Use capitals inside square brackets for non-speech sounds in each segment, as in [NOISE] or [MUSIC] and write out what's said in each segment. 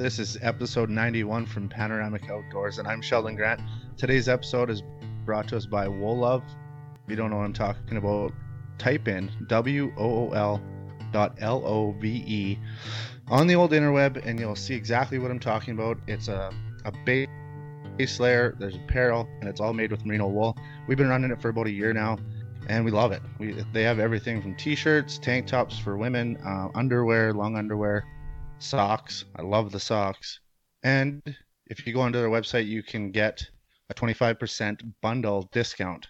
This is episode 91 from Panoramic Outdoors, and I'm Sheldon Grant. Today's episode is brought to us by Wool Love. If you don't know what I'm talking about, type in W O O L dot L O V E on the old interweb, and you'll see exactly what I'm talking about. It's a, a base layer, there's apparel, and it's all made with merino wool. We've been running it for about a year now and we love it. We they have everything from t-shirts, tank tops for women, uh, underwear, long underwear, socks. I love the socks. And if you go onto their website, you can get a 25% bundle discount.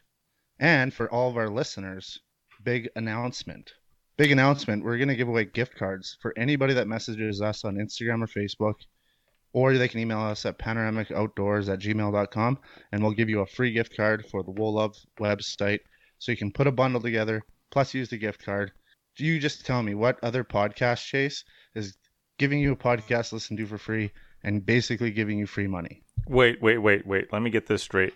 And for all of our listeners, big announcement. Big announcement. We're going to give away gift cards for anybody that messages us on Instagram or Facebook, or they can email us at panoramicoutdoors at gmail.com, and we'll give you a free gift card for the Wool Love website so you can put a bundle together, plus use the gift card. Do you just tell me what other podcast chase is giving you a podcast listen to for free and basically giving you free money? Wait, wait, wait, wait. Let me get this straight.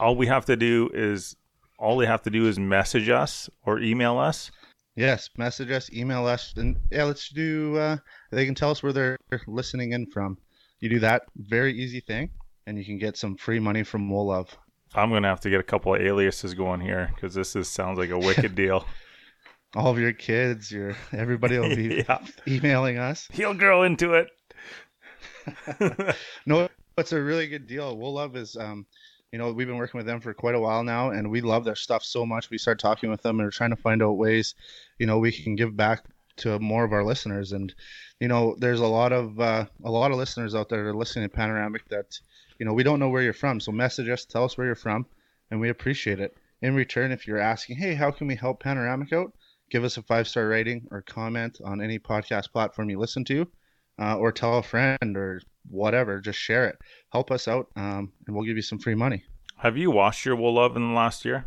All we have to do is all they have to do is message us or email us. Yes, message us, email us, and yeah, let's do. Uh, they can tell us where they're listening in from. You do that, very easy thing, and you can get some free money from Wool Love. I'm gonna have to get a couple of aliases going here because this is sounds like a wicked [LAUGHS] deal. All of your kids, your everybody will be [LAUGHS] yeah. emailing us. He'll grow into it. [LAUGHS] no, it's a really good deal. Wool Love is, um, you know, we've been working with them for quite a while now, and we love their stuff so much. We start talking with them and we're trying to find out ways, you know, we can give back to more of our listeners. And you know, there's a lot of uh, a lot of listeners out there that are listening to Panoramic that you know, we don't know where you're from. So message us, tell us where you're from, and we appreciate it. In return, if you're asking, hey, how can we help Panoramic out? Give us a five star rating or comment on any podcast platform you listen to, uh, or tell a friend or whatever. Just share it. Help us out, um, and we'll give you some free money. Have you washed your wool love in the last year?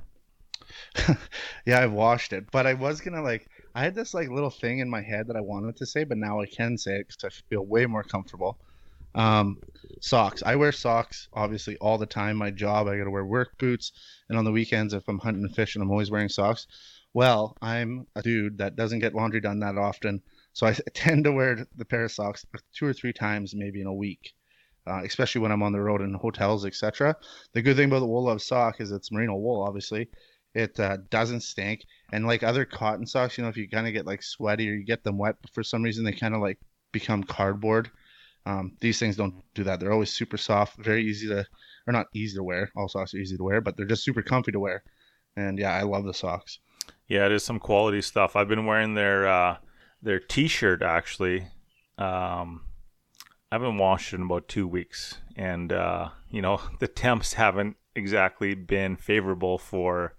[LAUGHS] yeah, I've washed it, but I was gonna like I had this like little thing in my head that I wanted to say, but now I can say it because I feel way more comfortable. Um, socks. I wear socks obviously all the time. My job, I got to wear work boots, and on the weekends, if I'm hunting and fishing, I'm always wearing socks. Well, I'm a dude that doesn't get laundry done that often, so I [LAUGHS] tend to wear the pair of socks two or three times maybe in a week. Uh, especially when I'm on the road in hotels, etc. The good thing about the wool love sock is it's merino wool, obviously. It uh, doesn't stink, and like other cotton socks, you know, if you kind of get like sweaty or you get them wet, for some reason they kind of like become cardboard um, these things don't do that. They're always super soft, very easy to, or not easy to wear. All socks are easy to wear, but they're just super comfy to wear. And yeah, I love the socks. Yeah, it is some quality stuff. I've been wearing their uh, their T-shirt actually. Um, I haven't washed it in about two weeks, and uh, you know [LAUGHS] the temps haven't exactly been favorable for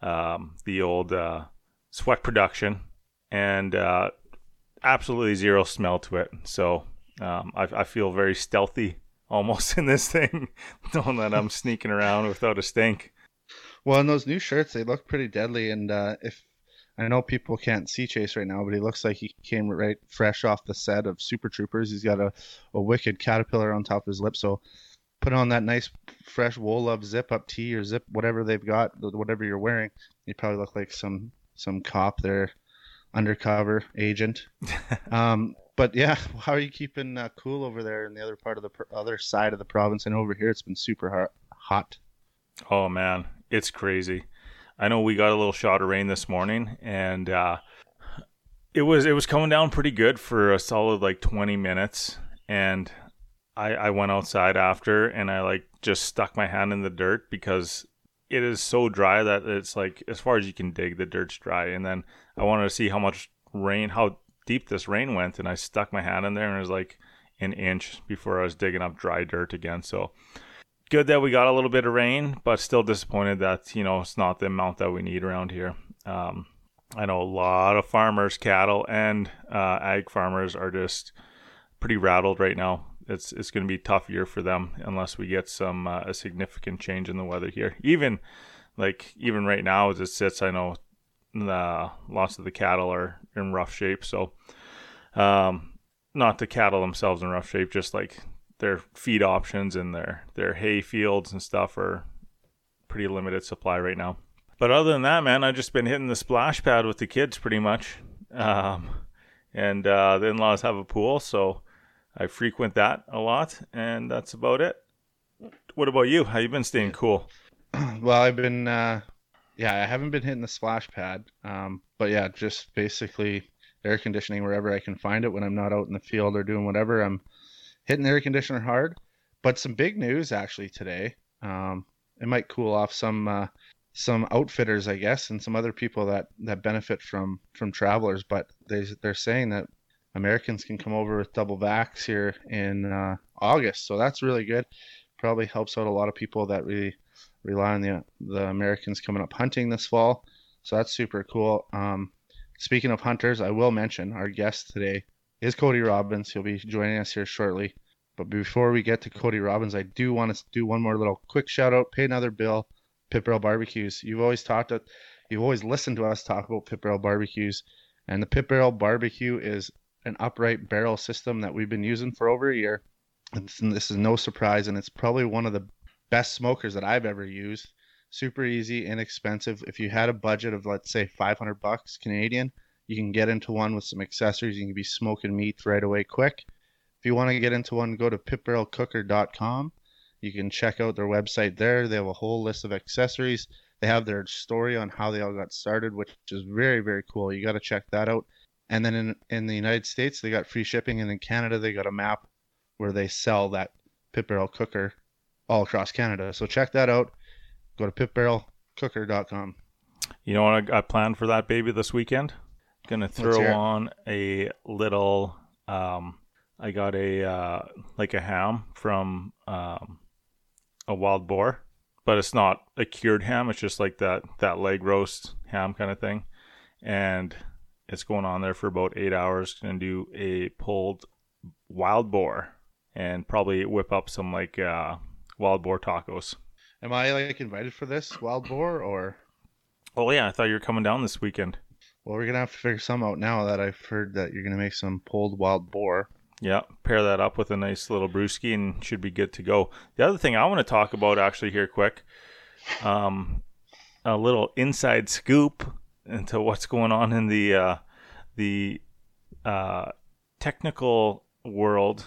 um, the old uh, sweat production, and uh, absolutely zero smell to it. So um, I, I feel very stealthy almost [LAUGHS] in this thing, knowing that I'm sneaking around without a stink. Well, in those new shirts, they look pretty deadly. And uh, if I know people can't see Chase right now, but he looks like he came right fresh off the set of Super Troopers. He's got a, a wicked caterpillar on top of his lip. So put on that nice fresh wool love zip up tee or zip whatever they've got, whatever you're wearing. You probably look like some some cop there, undercover agent. [LAUGHS] um, but yeah, [LAUGHS] how are you keeping uh, cool over there in the other part of the pr- other side of the province? And over here, it's been super hot. Oh man, it's crazy. I know we got a little shot of rain this morning, and uh, it was it was coming down pretty good for a solid like twenty minutes. And I I went outside after, and I like just stuck my hand in the dirt because it is so dry that it's like as far as you can dig, the dirt's dry. And then I wanted to see how much rain, how deep this rain went, and I stuck my hand in there and it was like an inch before I was digging up dry dirt again. So good that we got a little bit of rain, but still disappointed that you know it's not the amount that we need around here. Um, I know a lot of farmers, cattle and uh, ag farmers are just pretty rattled right now. It's it's going to be a tough year for them unless we get some uh, a significant change in the weather here. Even like even right now as it sits, I know the lots of the cattle are in rough shape. So, um, not the cattle themselves in rough shape, just like their feed options and their their hay fields and stuff are pretty limited supply right now. But other than that, man, I've just been hitting the splash pad with the kids pretty much. Um, and uh, the in-laws have a pool, so I frequent that a lot, and that's about it. What about you? How you been staying cool? [CLEARS THROAT] well, I've been, uh, yeah, I haven't been hitting the splash pad, um, but yeah, just basically air conditioning wherever I can find it when I'm not out in the field or doing whatever. I'm hitting the air conditioner hard. But some big news actually today. Um, it might cool off some uh, some outfitters, I guess, and some other people that that benefit from from travelers. But they they're saying that Americans can come over with double vax here in uh, August, so that's really good. Probably helps out a lot of people that really rely on the the Americans coming up hunting this fall. So that's super cool. Um, speaking of hunters, I will mention our guest today is Cody Robbins. He'll be joining us here shortly. But before we get to Cody Robbins, I do want to do one more little quick shout out. Pay another bill. Pit Barrel Barbecues. You've always talked, to, you've always listened to us talk about Pit Barrel Barbecues, and the Pit Barrel Barbecue is an upright barrel system that we've been using for over a year. And this is no surprise, and it's probably one of the best smokers that I've ever used. Super easy, inexpensive. If you had a budget of let's say 500 bucks Canadian, you can get into one with some accessories. You can be smoking meat right away quick. If you want to get into one, go to pitbarrelcooker.com. You can check out their website there. They have a whole list of accessories. They have their story on how they all got started, which is very, very cool. You got to check that out. And then in, in the United States, they got free shipping. And in Canada, they got a map where they sell that pit barrel cooker all across Canada. So check that out. Go to pitbarrelcooker.com. You know what I got planned for that baby this weekend? Gonna throw on a little um, I got a uh, like a ham from um, a wild boar, but it's not a cured ham. It's just like that that leg roast ham kind of thing, and it's going on there for about eight hours. Gonna do a pulled wild boar and probably whip up some like uh, wild boar tacos. Am I like invited for this wild boar or? Oh yeah, I thought you were coming down this weekend. Well, we're gonna have to figure some out now that I've heard that you're gonna make some pulled wild boar. Yeah, pair that up with a nice little brewski and should be good to go. The other thing I want to talk about actually here quick, um, a little inside scoop into what's going on in the uh, the uh, technical world.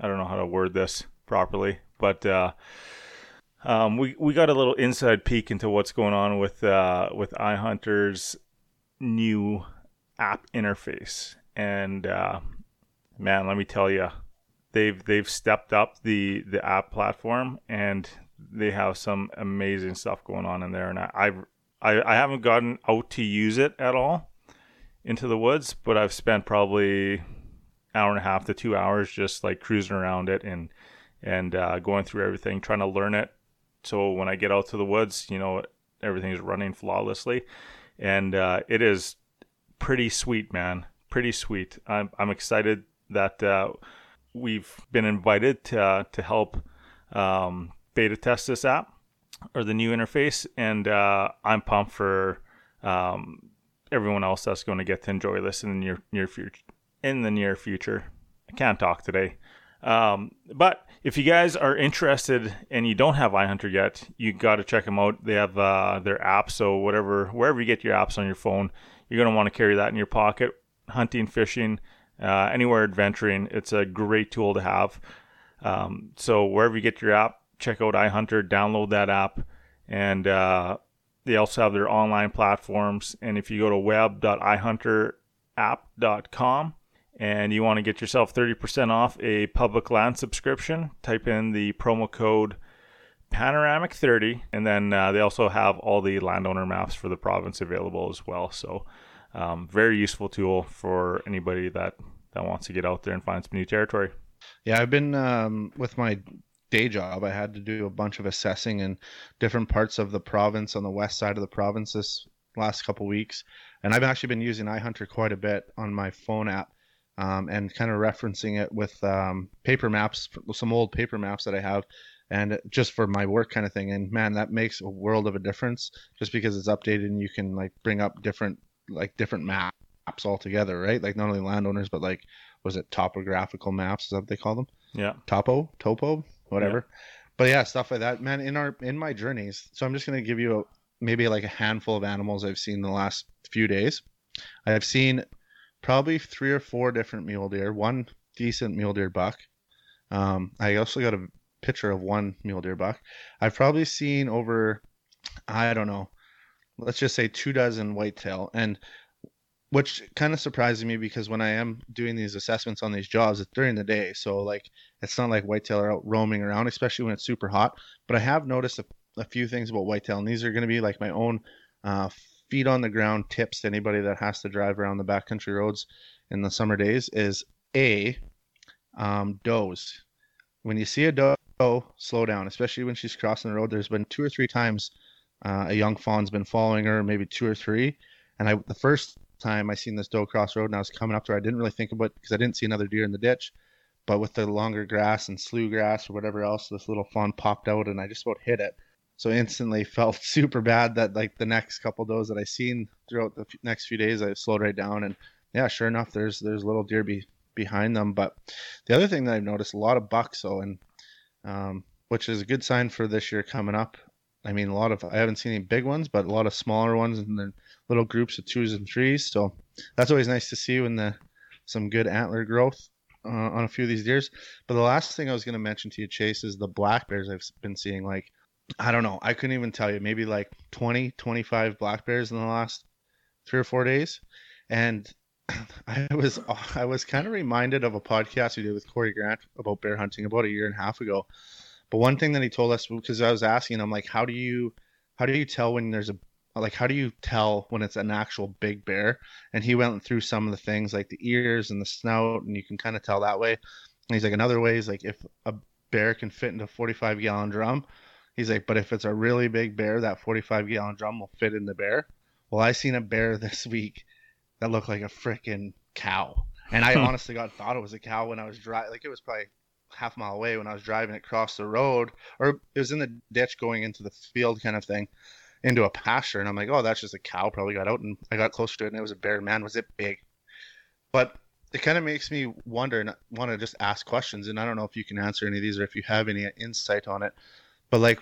I don't know how to word this properly, but uh, um, we we got a little inside peek into what's going on with uh, with iHunter's new app interface, and uh, man, let me tell you, they've they've stepped up the the app platform and they have some amazing stuff going on in there. And I I've, I I haven't gotten out to use it at all into the woods, but I've spent probably hour and a half to two hours just like cruising around it and and uh, going through everything, trying to learn it. So when I get out to the woods, you know, everything's running flawlessly, and uh, it is pretty sweet, man. Pretty sweet. I'm I'm excited that uh, we've been invited to, uh, to help um, beta test this app or the new interface, and uh, I'm pumped for um, everyone else that's going to get to enjoy this in the near near future. In the near future, I can't talk today. Um, but if you guys are interested and you don't have iHunter yet, you got to check them out. They have uh, their app, so whatever wherever you get your apps on your phone, you're going to want to carry that in your pocket. Hunting, fishing, uh, anywhere adventuring. It's a great tool to have. Um, so wherever you get your app, check out iHunter, download that app, and uh, they also have their online platforms. And if you go to web.ihunterapp.com and you want to get yourself 30% off a public land subscription, type in the promo code panoramic 30 and then uh, they also have all the landowner maps for the province available as well so um, very useful tool for anybody that that wants to get out there and find some new territory. Yeah, I've been um, with my day job. I had to do a bunch of assessing in different parts of the province on the west side of the province this last couple weeks, and I've actually been using iHunter quite a bit on my phone app. Um, and kind of referencing it with um, paper maps, some old paper maps that I have, and just for my work kind of thing. And man, that makes a world of a difference just because it's updated and you can like bring up different like different maps altogether, right? Like not only landowners, but like was it topographical maps? Is that what they call them? Yeah. Topo, topo, whatever. Yeah. But yeah, stuff like that, man. In our in my journeys, so I'm just gonna give you a, maybe like a handful of animals I've seen in the last few days. I've seen probably three or four different mule deer. One decent mule deer buck. Um, I also got a picture of one mule deer buck. I've probably seen over, I don't know, let's just say two dozen whitetail, and which kind of surprises me because when I am doing these assessments on these jobs, it's during the day, so like it's not like whitetail are out roaming around, especially when it's super hot. But I have noticed a, a few things about whitetail, and these are going to be like my own uh, feet on the ground tips to anybody that has to drive around the backcountry roads in the summer days. Is a um. When you see a doe, slow down, especially when she's crossing the road. There's been two or three times uh, a young fawn's been following her, maybe two or three. And I, the first time I seen this doe cross road and I was coming up to her, I didn't really think about because I didn't see another deer in the ditch. But with the longer grass and slough grass or whatever else, this little fawn popped out and I just about hit it. So instantly [LAUGHS] felt super bad that like the next couple does that I seen throughout the next few days, I slowed right down and yeah, sure enough, there's there's little deer be, behind them. But the other thing that I've noticed, a lot of bucks though, and um, which is a good sign for this year coming up. I mean, a lot of I haven't seen any big ones, but a lot of smaller ones and then little groups of twos and threes. So that's always nice to see when the some good antler growth uh, on a few of these deers. But the last thing I was going to mention to you, Chase, is the black bears I've been seeing. Like, I don't know, I couldn't even tell you, maybe like 20, 25 black bears in the last three or four days. And [LAUGHS] I was I was kind of reminded of a podcast we did with Corey Grant about bear hunting about a year and a half ago. But one thing that he told us because I was asking him like, how do you how do you tell when there's a like how do you tell when it's an actual big bear? And he went through some of the things like the ears and the snout, and you can kind of tell that way. And he's like, another way is like if a bear can fit into a 45 gallon drum. He's like, but if it's a really big bear, that 45 gallon drum will fit in the bear. Well, I seen a bear [LAUGHS] this week that looked like a freaking cow. And I honestly got thought it was a cow when I was driving. Like it was probably half a mile away when I was driving across the road, or it was in the ditch going into the field kind of thing, into a pasture. And I'm like, oh, that's just a cow. Probably got out, and I got closer to it, and it was a bear. Man, was it big? But it kind of makes me wonder and want to just ask questions. And I don't know if you can answer any of these or if you have any insight on it. But like,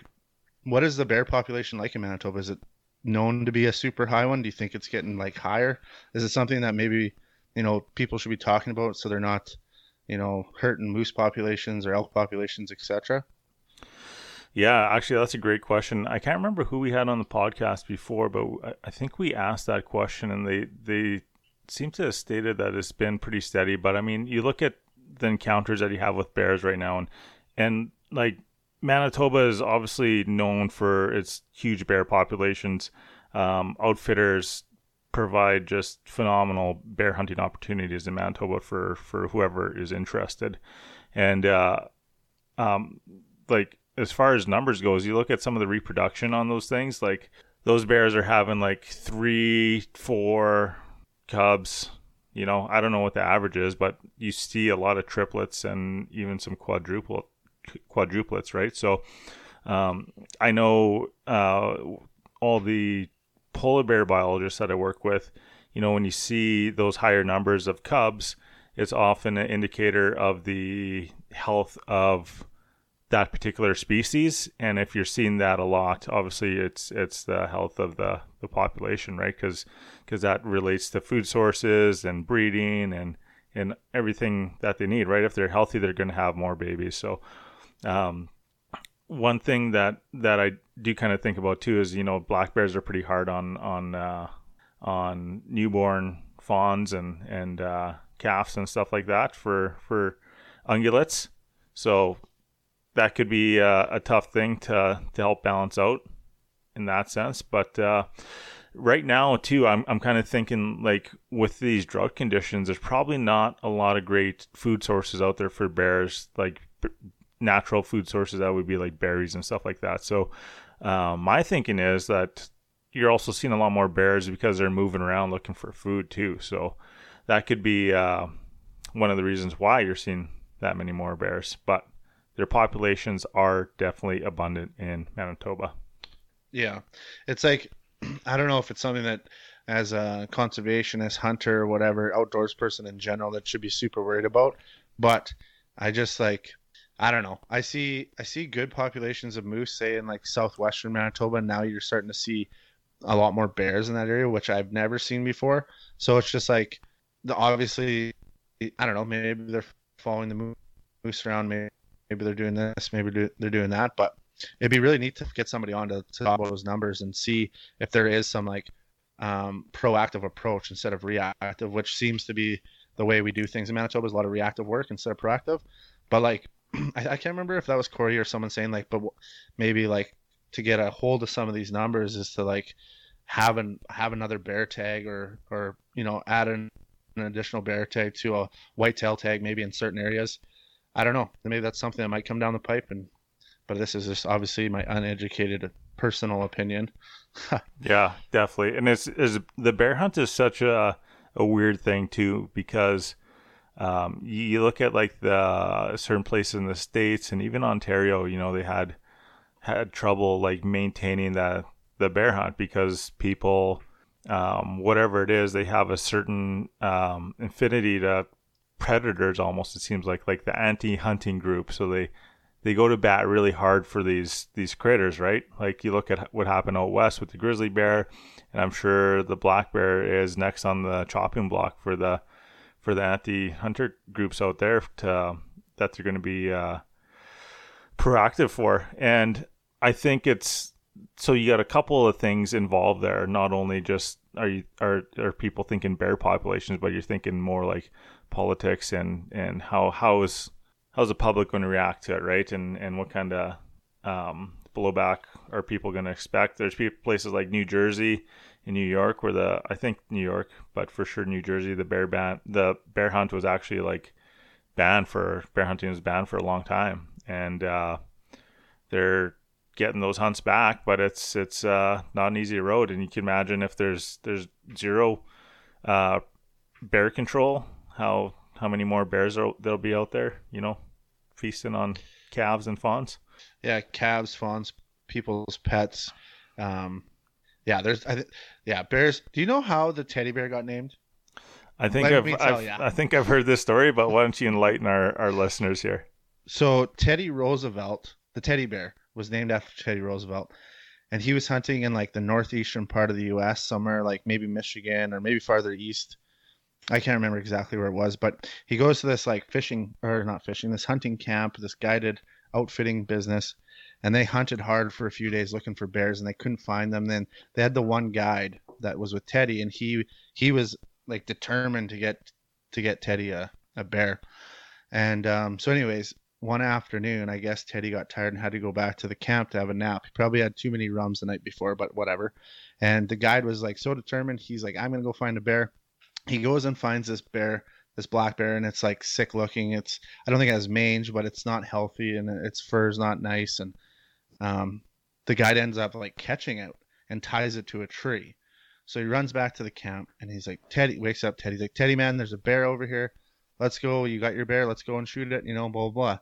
what is the bear population like in Manitoba? Is it known to be a super high one? Do you think it's getting like higher? Is it something that maybe you know people should be talking about so they're not you know hurting moose populations or elk populations, etc.? Yeah, actually, that's a great question. I can't remember who we had on the podcast before, but I think we asked that question, and they they seem to have stated that it's been pretty steady. But I mean, you look at the encounters that you have with bears right now, and and like Manitoba is obviously known for its huge bear populations. Um, outfitters provide just phenomenal bear hunting opportunities in Manitoba for for whoever is interested, and uh, um, like as far as numbers goes, you look at some of the reproduction on those things, like those bears are having like three, four cubs. You know, I don't know what the average is, but you see a lot of triplets and even some quadruple quadruplets, right? So um, I know uh, all the polar bear biologists that I work with. You know, when you see those higher numbers of cubs, it's often an indicator of the health of that particular species and if you're seeing that a lot obviously it's it's the health of the the population right because because that relates to food sources and breeding and and everything that they need right if they're healthy they're going to have more babies so um, one thing that that I do kind of think about too is you know black bears are pretty hard on on uh, on newborn fawns and and uh, calves and stuff like that for for ungulates. So that could be a, a tough thing to to help balance out in that sense. But uh, right now too, I'm I'm kind of thinking like with these drought conditions, there's probably not a lot of great food sources out there for bears like natural food sources that would be like berries and stuff like that. So um, my thinking is that you're also seeing a lot more bears because they're moving around looking for food too. So that could be uh, one of the reasons why you're seeing that many more bears. But their populations are definitely abundant in Manitoba. Yeah, it's like [CLEARS THROAT] I don't know if it's something that as a conservationist, hunter, whatever, outdoors person in general that should be super worried about. But I just like I don't know. I see I see good populations of moose, say in like southwestern Manitoba. Now you're starting to see a lot more bears in that area, which I've never seen before. So it's just like the obviously I don't know. Maybe they're following the moose around. Maybe, maybe they're doing this, maybe do, they're doing that. But it'd be really neat to get somebody on to, to talk about those numbers and see if there is some like um, proactive approach instead of reactive, which seems to be the way we do things in Manitoba. Is a lot of reactive work instead of proactive. But like, [CLEARS THROAT] I, I can't remember if that was Corey or someone saying like, but maybe like to get a hold of some of these numbers is to like have an have another bear tag or or you know add an, an additional bear tag to a whitetail tag maybe in certain areas. I don't know. Maybe that's something that might come down the pipe and but this is just obviously my uneducated personal opinion. [LAUGHS] yeah, definitely. And it's is the bear hunt is such a a weird thing too because um, you look at like the certain places in the states and even Ontario, you know, they had had trouble like maintaining that the bear hunt because people, um, whatever it is, they have a certain um, infinity to predators. Almost it seems like like the anti-hunting group, so they they go to bat really hard for these these critters, right? Like you look at what happened out west with the grizzly bear, and I'm sure the black bear is next on the chopping block for the for the anti-hunter groups out there to that they're going to be uh, proactive for. And I think it's so you got a couple of things involved there. Not only just are you are are people thinking bear populations, but you're thinking more like politics and and how how is how's the public going to react to it, right? And and what kind of um, blowback are people going to expect? There's places like New Jersey in New York where the I think New York, but for sure New Jersey, the bear ban the bear hunt was actually like banned for bear hunting was banned for a long time, and uh, they're getting those hunts back, but it's it's uh, not an easy road. And you can imagine if there's there's zero uh, bear control, how how many more bears are there'll be out there, you know, feasting on calves and fawns. Yeah, calves, fawns, people's pets. Um, yeah, there's I th- yeah bears. Do you know how the teddy bear got named? I think I've, I've I think I've heard this story, but why don't you enlighten our, our listeners here? So Teddy Roosevelt, the teddy bear, was named after Teddy Roosevelt. And he was hunting in like the northeastern part of the US, somewhere like maybe Michigan or maybe farther east. I can't remember exactly where it was, but he goes to this like fishing or not fishing, this hunting camp, this guided outfitting business, and they hunted hard for a few days looking for bears and they couldn't find them. Then they had the one guide that was with Teddy and he he was like determined to get to get Teddy a, a bear. And um, so anyways, one afternoon, I guess Teddy got tired and had to go back to the camp to have a nap. He probably had too many rums the night before, but whatever. And the guide was like so determined. He's like, I'm gonna go find a bear. He goes and finds this bear, this black bear, and it's like sick looking. It's I don't think it has mange, but it's not healthy and its fur is not nice. And um, the guide ends up like catching it and ties it to a tree. So he runs back to the camp and he's like, Teddy wakes up. Teddy's like, Teddy man, there's a bear over here let's go. You got your bear. Let's go and shoot it. You know, blah blah. blah.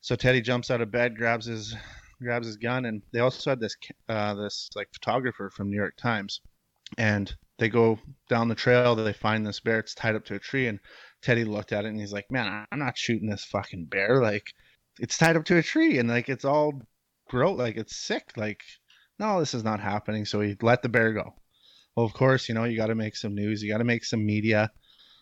So Teddy jumps out of bed, grabs his grabs his gun, and they also had this uh, this like photographer from New York Times, and they go down the trail. They find this bear. It's tied up to a tree, and Teddy looked at it and he's like, "Man, I'm not shooting this fucking bear. Like, it's tied up to a tree, and like it's all gross. Like it's sick. Like, no, this is not happening." So he let the bear go. Well, of course, you know you got to make some news. You got to make some media.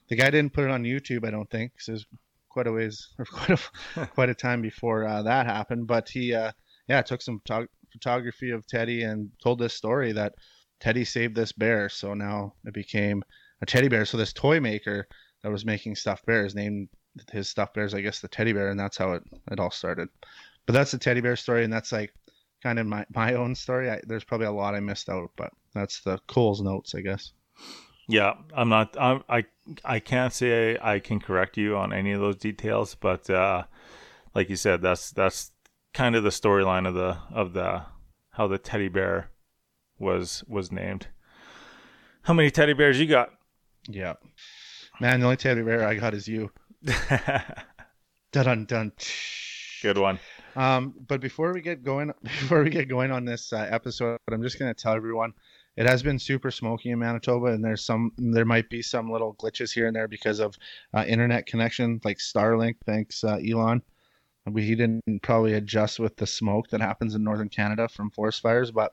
The guy didn't put it on YouTube, I don't think, because it was quite a ways or [LAUGHS] quite a [LAUGHS] quite a time before uh, that happened. But he, uh, yeah, took some photography of Teddy and told this story that Teddy saved this bear. So now it became a teddy bear. So this toy maker that was making stuffed bears named his stuffed bears, I guess, the teddy bear, and that's how it it all started. But that's the teddy bear story, and that's like kind of my my own story. I, there's probably a lot I missed out, but that's the Coles Notes, I guess. Yeah, I'm not. I'm, I I can't say I, can correct you on any of those details, but uh, like you said, that's that's kind of the storyline of the of the how the teddy bear was was named. How many teddy bears you got? Yeah, man, the only teddy bear I got is you. [LAUGHS] dun dun. Good one. Um, but before we get going, [LAUGHS] before we get going on this uh, episode, I'm just gonna tell everyone it has been super smoky in Manitoba, and there's some there might be some little glitches here and there because of uh, internet connection, like Starlink. Thanks, uh, Elon. We, he didn't probably adjust with the smoke that happens in northern Canada from forest fires, but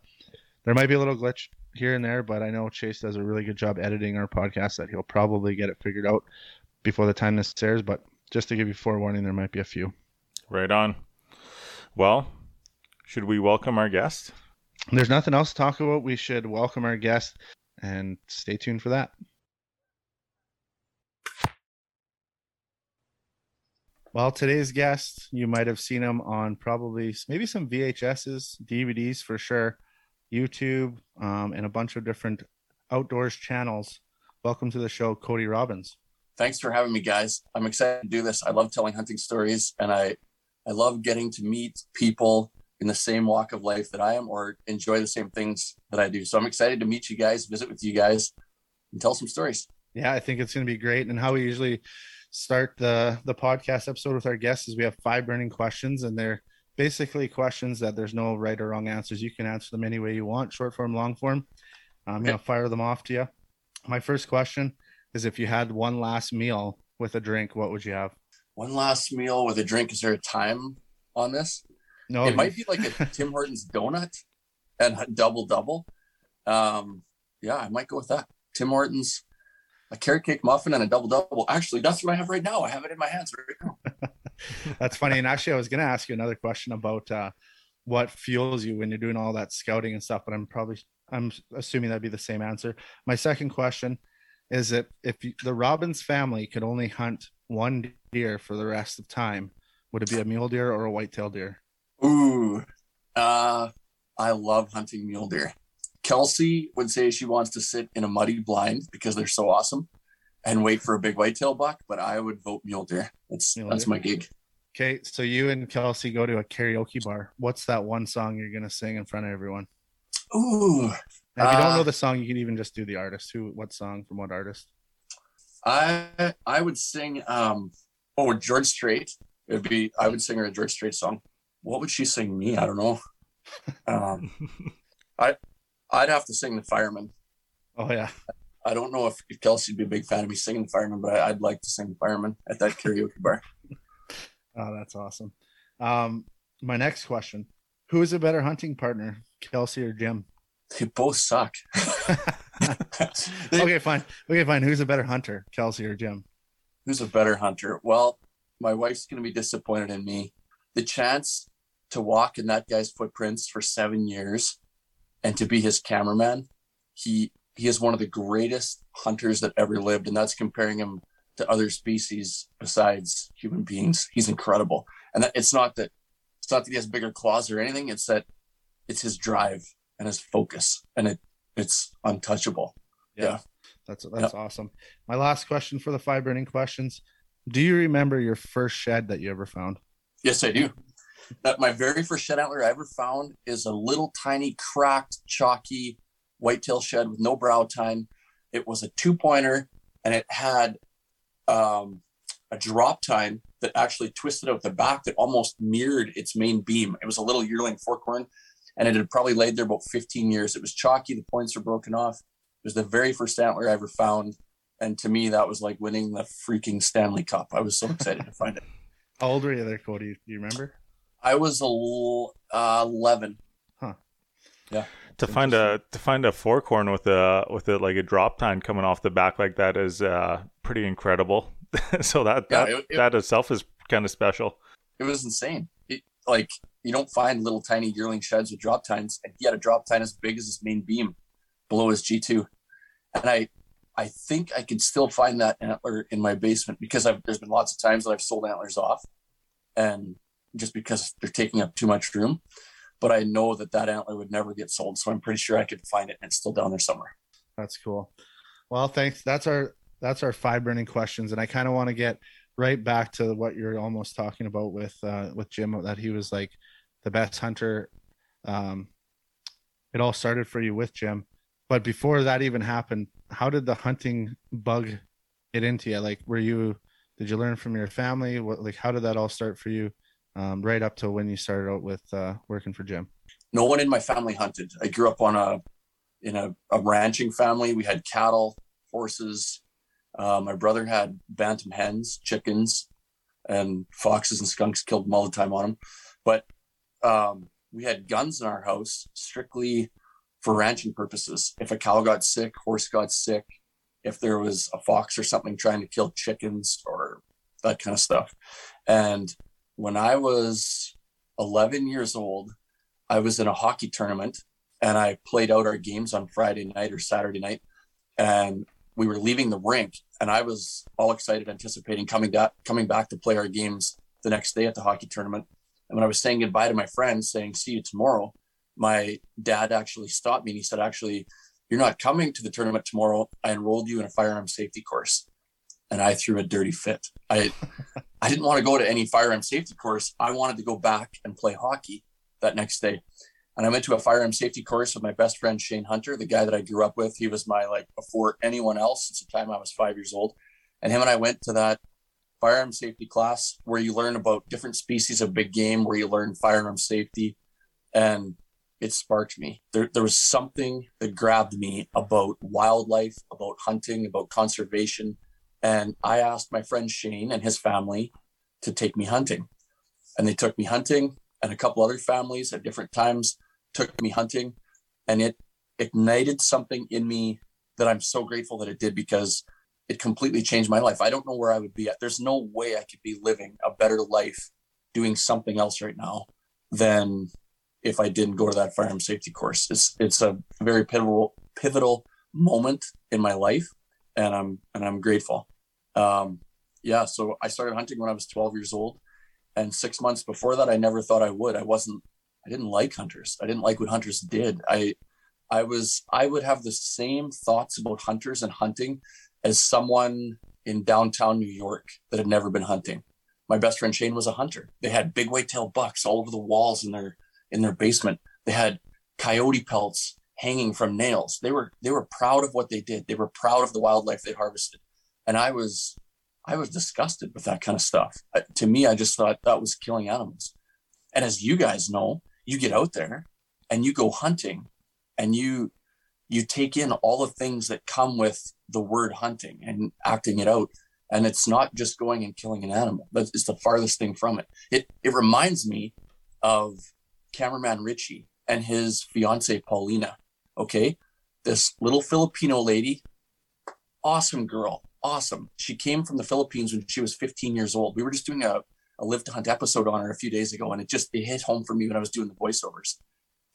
there might be a little glitch here and there. But I know Chase does a really good job editing our podcast that he'll probably get it figured out before the time this airs. But just to give you forewarning, there might be a few. Right on. Well, should we welcome our guest? There's nothing else to talk about. We should welcome our guest and stay tuned for that. Well, today's guest, you might have seen him on probably maybe some VHSs, DVDs for sure, YouTube, um, and a bunch of different outdoors channels. Welcome to the show, Cody Robbins. Thanks for having me, guys. I'm excited to do this. I love telling hunting stories, and I, I love getting to meet people in the same walk of life that I am, or enjoy the same things that I do. So I'm excited to meet you guys, visit with you guys, and tell some stories. Yeah, I think it's going to be great. And how we usually start the the podcast episode with our guests is we have five burning questions, and they're basically questions that there's no right or wrong answers. You can answer them any way you want, short form, long form. I'm going to fire them off to you. My first question is if you had one last meal with a drink, what would you have? One last meal with a drink. Is there a time on this? No, it might be like a [LAUGHS] Tim Hortons donut and a double double. Um, yeah, I might go with that. Tim Hortons, a carrot cake muffin and a double double. Actually, that's what I have right now. I have it in my hands right now. [LAUGHS] that's funny. And actually, I was going to ask you another question about uh, what fuels you when you're doing all that scouting and stuff, but I'm probably I'm assuming that'd be the same answer. My second question is that if you, the Robbins family could only hunt one deer for the rest of time, would it be a mule deer or a whitetail deer? Ooh, uh, I love hunting mule deer. Kelsey would say she wants to sit in a muddy blind because they're so awesome and wait for a big whitetail buck, but I would vote mule deer. That's mule that's deer. my gig. Okay, so you and Kelsey go to a karaoke bar. What's that one song you're gonna sing in front of everyone? Ooh. And if you don't know uh, the song, you can even just do the artist. Who? What song from what artist? I I would sing. Um. Oh, George Strait. It'd be. I would sing her a George Strait song. What would she sing me? I don't know. Um. [LAUGHS] I I'd have to sing the fireman. Oh yeah. I don't know if, if Kelsey'd be a big fan of me singing the fireman, but I, would like to sing the fireman at that karaoke bar. [LAUGHS] oh, that's awesome. Um, my next question: Who is a better hunting partner, Kelsey or Jim? They both suck. [LAUGHS] [LAUGHS] they, okay, fine. Okay, fine. Who's a better hunter, Kelsey or Jim? Who's a better hunter? Well, my wife's going to be disappointed in me. The chance to walk in that guy's footprints for seven years and to be his cameraman, he he is one of the greatest hunters that ever lived, and that's comparing him to other species besides human beings. He's incredible, and that, it's not that it's not that he has bigger claws or anything. It's that it's his drive and his focus, and it it's untouchable. Yeah, yeah. that's that's awesome. My last question for the five burning questions: Do you remember your first shed that you ever found? Yes, I do. That my very first shed antler I ever found is a little tiny cracked, chalky whitetail shed with no brow tine. It was a two pointer, and it had um, a drop tine that actually twisted out the back that almost mirrored its main beam. It was a little yearling forkhorn and it had probably laid there about 15 years. It was chalky, the points were broken off. It was the very first antler I ever found. And to me, that was like winning the freaking Stanley Cup. I was so excited to find it. [LAUGHS] How old were you there, Cody? Do you remember? I was a little, uh, 11. Huh. Yeah. To find a to find a forkhorn with a with a like a drop tine coming off the back like that is uh, pretty incredible. [LAUGHS] so that yeah, that, it, it, that itself is kind of special. It was insane. It, like you don't find little tiny yearling sheds with drop tines. And he had a drop tine as big as his main beam below his G2. And I I think I can still find that antler in my basement because I've, there's been lots of times that I've sold antlers off and just because they're taking up too much room. But I know that that antler would never get sold. So I'm pretty sure I could find it and it's still down there somewhere. That's cool. Well, thanks. That's our, that's our five burning questions. And I kind of want to get right back to what you're almost talking about with, uh, with Jim, that he was like, the best hunter. Um, it all started for you with Jim, but before that even happened, how did the hunting bug get into you? Like, were you did you learn from your family? What like how did that all start for you? Um, right up to when you started out with uh, working for Jim. No one in my family hunted. I grew up on a in a, a ranching family. We had cattle, horses. Uh, my brother had bantam hens, chickens, and foxes and skunks killed them all the time on them. But um, we had guns in our house strictly for ranching purposes. If a cow got sick, horse got sick, if there was a fox or something trying to kill chickens or that kind of stuff. And when I was 11 years old, I was in a hockey tournament and I played out our games on Friday night or Saturday night. And we were leaving the rink and I was all excited, anticipating coming back, coming back to play our games the next day at the hockey tournament. And when I was saying goodbye to my friends, saying, see you tomorrow, my dad actually stopped me and he said, actually, you're not coming to the tournament tomorrow. I enrolled you in a firearm safety course. And I threw a dirty fit. I [LAUGHS] I didn't want to go to any firearm safety course. I wanted to go back and play hockey that next day. And I went to a firearm safety course with my best friend Shane Hunter, the guy that I grew up with. He was my like before anyone else since the time I was five years old. And him and I went to that firearm safety class where you learn about different species of big game, where you learn firearm safety. And it sparked me. There, there was something that grabbed me about wildlife, about hunting, about conservation. And I asked my friend Shane and his family to take me hunting. And they took me hunting, and a couple other families at different times took me hunting and it ignited something in me that I'm so grateful that it did because it completely changed my life. I don't know where I would be at. There's no way I could be living a better life doing something else right now than if I didn't go to that firearm safety course. It's it's a very pivotal pivotal moment in my life and I'm and I'm grateful. Um, yeah, so I started hunting when I was 12 years old and 6 months before that I never thought I would. I wasn't I didn't like hunters. I didn't like what hunters did. I I was I would have the same thoughts about hunters and hunting as someone in downtown New York that had never been hunting. My best friend Shane was a hunter. They had big whitetail bucks all over the walls in their in their basement. They had coyote pelts hanging from nails. They were they were proud of what they did. They were proud of the wildlife they harvested. And I was I was disgusted with that kind of stuff. to me, I just thought that was killing animals. And as you guys know, you get out there and you go hunting and you you take in all the things that come with the word hunting and acting it out. And it's not just going and killing an animal but it's the farthest thing from it. It it reminds me of cameraman richie and his fiance paulina okay? This little filipino lady awesome girl awesome. She came from the philippines when she was 15 years old. We were just doing a a Live 2 Hunt episode on her a few days ago, and it just it hit home for me when I was doing the voiceovers.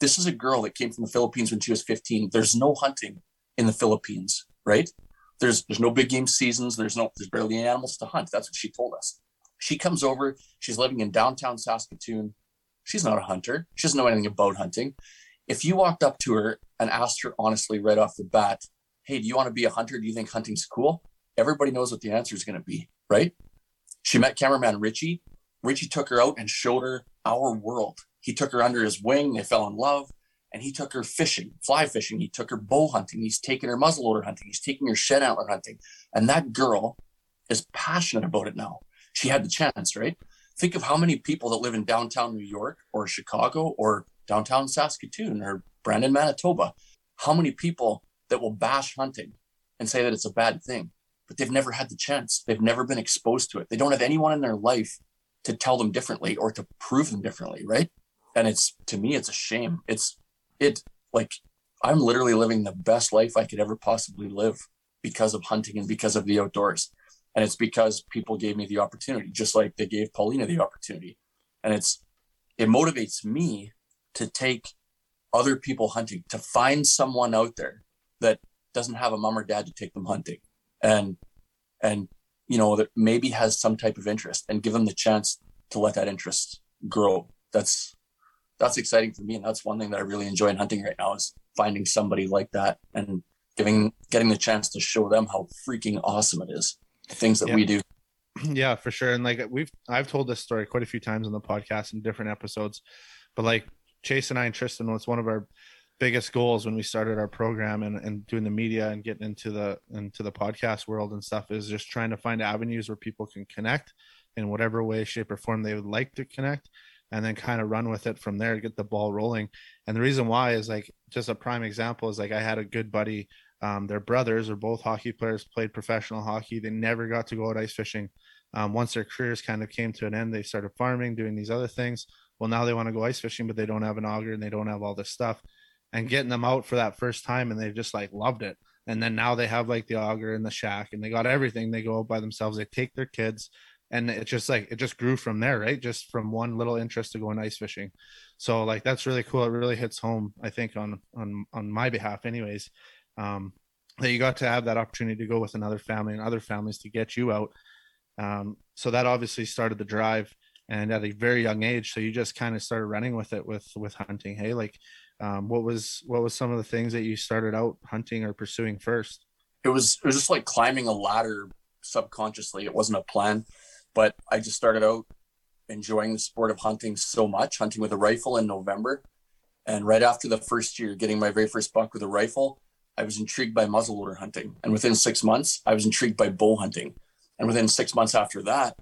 This is a girl that came from the Philippines when she was 15. There's no hunting in the Philippines, right? There's there's no big game seasons. There's no there's barely any animals to hunt. That's what she told us. She comes over. She's living in downtown Saskatoon. She's not a hunter. She doesn't know anything about hunting. If you walked up to her and asked her honestly right off the bat, "Hey, do you want to be a hunter? Do you think hunting's cool?" Everybody knows what the answer is going to be, right? She met cameraman Richie. Richie took her out and showed her our world. He took her under his wing. They fell in love. And he took her fishing, fly fishing. He took her bow hunting. He's taken her muzzleloader hunting. He's taking her shed antler hunting. And that girl is passionate about it now. She had the chance, right? Think of how many people that live in downtown New York or Chicago or downtown Saskatoon or Brandon, Manitoba. How many people that will bash hunting and say that it's a bad thing, but they've never had the chance. They've never been exposed to it. They don't have anyone in their life to tell them differently or to prove them differently, right? And it's to me, it's a shame. It's it like I'm literally living the best life I could ever possibly live because of hunting and because of the outdoors. And it's because people gave me the opportunity, just like they gave Paulina the opportunity. And it's it motivates me to take other people hunting, to find someone out there that doesn't have a mom or dad to take them hunting and and you know, that maybe has some type of interest and give them the chance to let that interest grow. That's that's exciting for me. And that's one thing that I really enjoy in hunting right now is finding somebody like that and giving getting the chance to show them how freaking awesome it is. The things that yeah. we do. [CLEARS THROAT] Yeah, for sure. And like we've I've told this story quite a few times on the podcast in different episodes. But like Chase and I and Tristan was one of our biggest goals when we started our program and, and doing the media and getting into the into the podcast world and stuff is just trying to find avenues where people can connect in whatever way shape or form they would like to connect and then kind of run with it from there get the ball rolling. And the reason why is like just a prime example is like i had a good buddy um, their brothers are both hockey players played professional hockey they never got to go out ice fishing. Um, once their careers kind of came to an end they started farming doing these other things. Well now they want to go ice fishing but they don't have an auger and they don't have all this stuff. And getting them out for that first time and they just like loved it. And then now they have like the auger and the shack and they got everything. They go out by themselves they take their kids and it just like it just grew from there right? Just from one little interest to going ice fishing. So like that's really cool. It really hits home i think on on on my behalf anyways um that you got to have that opportunity to go with another family and other families to get you out. Um so that obviously started the drive and at a very young age so you just kind of started running with it with with hunting hey? Like um, what was what was some of the things that you started out hunting or pursuing first? It was it was just like climbing a ladder subconsciously. It wasn't a plan but i just started out enjoying the sport of hunting so much hunting with a rifle in november. And right after the first year getting my very first buck with a rifle i was intrigued by muzzleloader hunting. And within six months i was intrigued by bow hunting. And within six months after that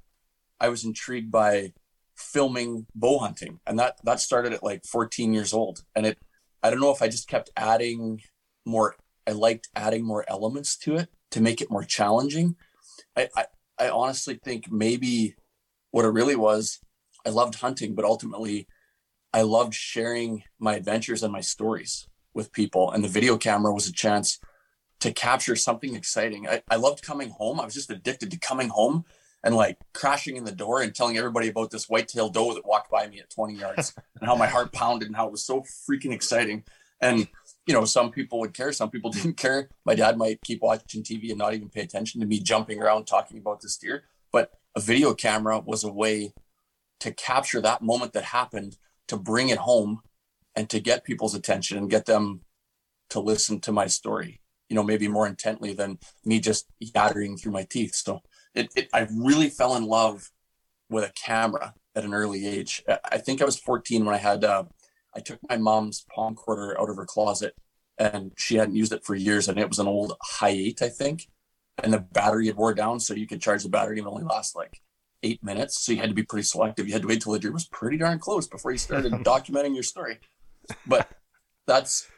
i was intrigued by filming bow hunting. And that that started at like 14 years old. And it i don't know if i just kept adding more i liked adding more elements to it to make it more challenging. I i, I honestly think maybe what it really was i loved hunting but ultimately i loved sharing my adventures and my stories with people. And the video camera was a chance to capture something exciting. I, I loved coming home. I was just addicted to coming home and like crashing in the door and telling everybody about this white-tailed doe that walked by me at 20 yards and how my [LAUGHS] heart pounded and how it was so freaking exciting. And you know, some people would care, some people [LAUGHS] didn't care. My dad might keep watching TV and not even pay attention to me jumping around talking about this deer. But a video camera was a way to capture that moment that happened, to bring it home and to get people's attention and get them to listen to my story, you know, maybe more intently than me just yattering through my teeth. So it, it, I really fell in love with a camera at an early age. I think I was 14 when I had, uh, I took my mom's Palmcorder out of her closet and she hadn't used it for years. And it was an old Hi8, I think. And the battery had wore down. So you could charge the battery and it only last like eight minutes. So you had to be pretty selective. You had to wait till the deer was pretty darn close before you started [LAUGHS] documenting your story. But that's,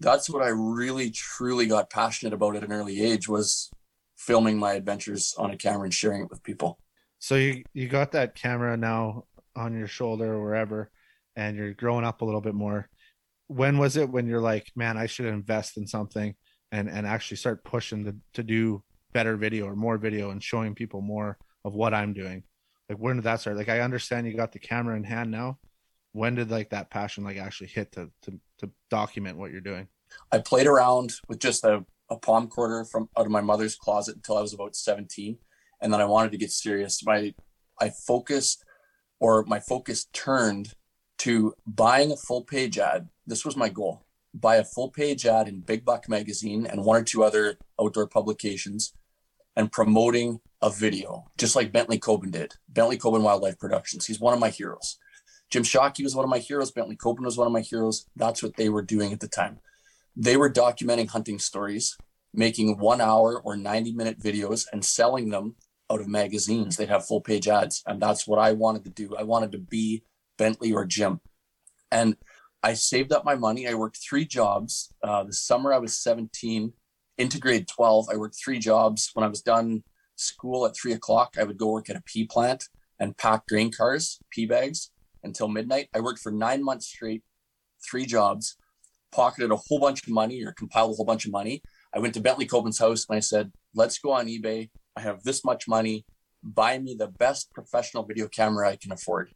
that's what I really truly got passionate about at an early age was filming my adventures on a camera and sharing it with people. So you you got that camera now on your shoulder or wherever, and you're growing up a little bit more. When was it when you're like, man, I should invest in something and and actually start pushing to to do better video or more video and showing people more of what I'm doing? Like when did that start? Like I understand you got the camera in hand now. When did like that passion like actually hit to to to document what you're doing? I played around with just a a Palmcorder from out of my mother's closet until I was about 17. And then I wanted to get serious. My I focused or my focus turned to buying a full page ad. This was my goal. Buy a full page ad in Big Buck magazine and one or two other outdoor publications and promoting a video, just like Bentley Coben did. Bentley Coben Wildlife Productions. He's one of my heroes. Jim Shockey was one of my heroes. Bentley Coben was one of my heroes. That's what they were doing at the time they were documenting hunting stories, making one hour or 90 minute videos and selling them out of magazines. They'd have full page ads. And that's what I wanted to do. I wanted to be Bentley or Jim. And I saved up my money. I worked three jobs. Uh, the summer I was 17, into grade 12, I worked three jobs. When I was done school at three o'clock, I would go work at a pea plant and pack grain cars, pea bags until midnight. I worked for nine months straight, three jobs pocketed a whole bunch of money or compiled a whole bunch of money. I went to Bentley Coben's house and I said, let's go on eBay. I have this much money. Buy me the best professional video camera I can afford.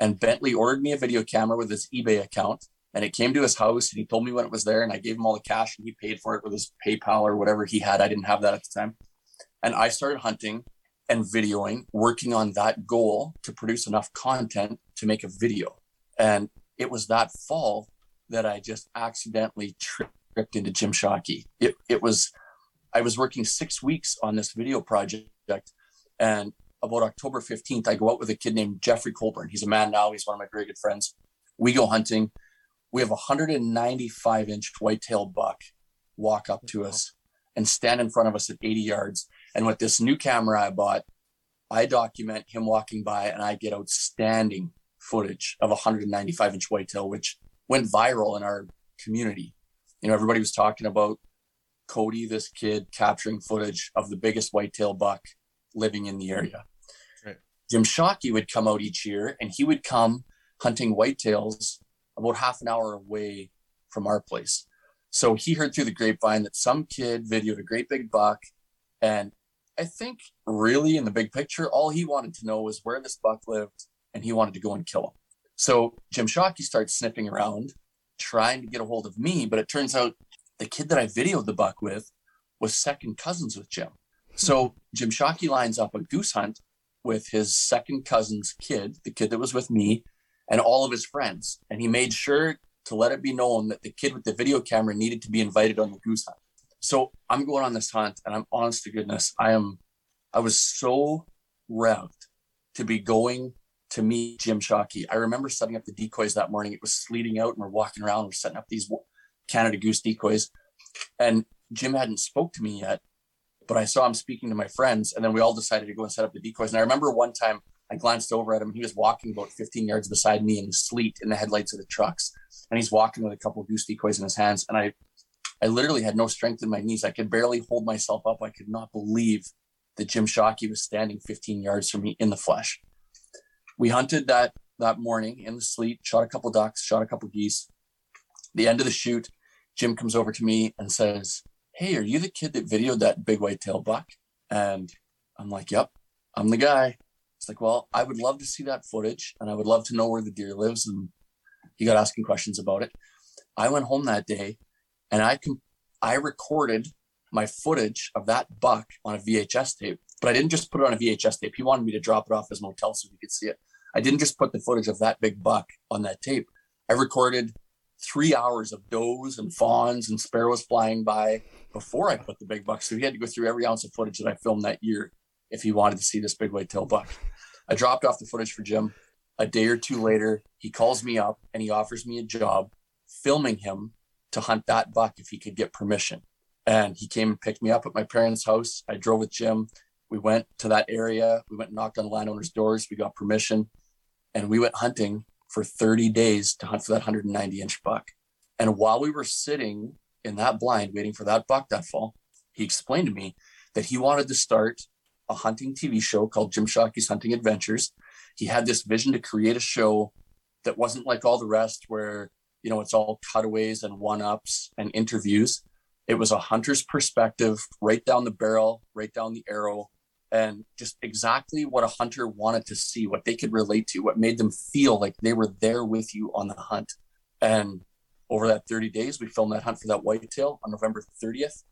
And Bentley ordered me a video camera with his eBay account. And it came to his house and he told me when it was there. And I gave him all the cash and he paid for it with his PayPal or whatever he had. I didn't have that at the time. And I started hunting and videoing, working on that goal to produce enough content to make a video. And it was that fall that I just accidentally tripped into Jim Shockey. It, it was, I was working six weeks on this video project and about October 15th, I go out with a kid named Jeffrey Colburn. He's a man now. He's one of my very good friends. We go hunting. We have a 195 inch white-tailed buck walk up to us and stand in front of us at 80 yards. And with this new camera I bought, I document him walking by and I get outstanding footage of a 195 inch whitetail, which went viral in our community. You know, everybody was talking about Cody, this kid capturing footage of the biggest whitetail buck living in the oh, area. Right. Jim Shockey would come out each year and he would come hunting whitetails about half an hour away from our place. So he heard through the grapevine that some kid videoed a great big buck and I think really in the big picture, all he wanted to know was where this buck lived and he wanted to go and kill him. So Jim Shockey starts sniffing around, trying to get a hold of me, but it turns out the kid that I videoed the buck with was second cousins with Jim. So Jim Shockey lines up a goose hunt with his second cousin's kid, the kid that was with me, and all of his friends. And he made sure to let it be known that the kid with the video camera needed to be invited on the goose hunt. So I'm going on this hunt, and I'm honest to goodness, I am, I was so revved to be going to meet Jim Shockey. I remember setting up the decoys that morning. It was sleeting out, and we're walking around. We're setting up these Canada Goose decoys, and Jim hadn't spoke to me yet, but I saw him speaking to my friends, and then we all decided to go and set up the decoys. And I remember one time I glanced over at him. He was walking about 15 yards beside me in the sleet in the headlights of the trucks, and he's walking with a couple of goose decoys in his hands. And I I literally had no strength in my knees. I could barely hold myself up. I could not believe that Jim Shockey was standing 15 yards from me in the flesh. We hunted that that morning in the sleet, shot a couple ducks, shot a couple geese. The end of the shoot, Jim comes over to me and says, Hey, are you the kid that videoed that big white tail buck? And I'm like, Yep, I'm the guy. It's like, Well, I would love to see that footage and I would love to know where the deer lives. And he got asking questions about it. I went home that day and I can I recorded my footage of that buck on a VHS tape, but I didn't just put it on a VHS tape. He wanted me to drop it off his motel so he could see it. I didn't just put the footage of that big buck on that tape. I recorded three hours of does and fawns and sparrows flying by before I put the big buck. So he had to go through every ounce of footage that I filmed that year if he wanted to see this big white tail buck. I dropped off the footage for Jim. A day or two later, he calls me up and he offers me a job filming him to hunt that buck if he could get permission. And he came and picked me up at my parents' house. I drove with Jim. We went to that area. We went and knocked on the landowners' doors. We got permission. And we went hunting for 30 days to hunt for that 190 inch buck. And while we were sitting in that blind waiting for that buck that fall, he explained to me that he wanted to start a hunting TV show called Jim Shockey's Hunting Adventures. He had this vision to create a show that wasn't like all the rest, where you know, it's all cutaways and one ups and interviews. It was a hunter's perspective, right down the barrel, right down the arrow, and just exactly what a hunter wanted to see, what they could relate to, what made them feel like they were there with you on the hunt. And over that 30 days, we filmed that hunt for that whitetail on November 30th.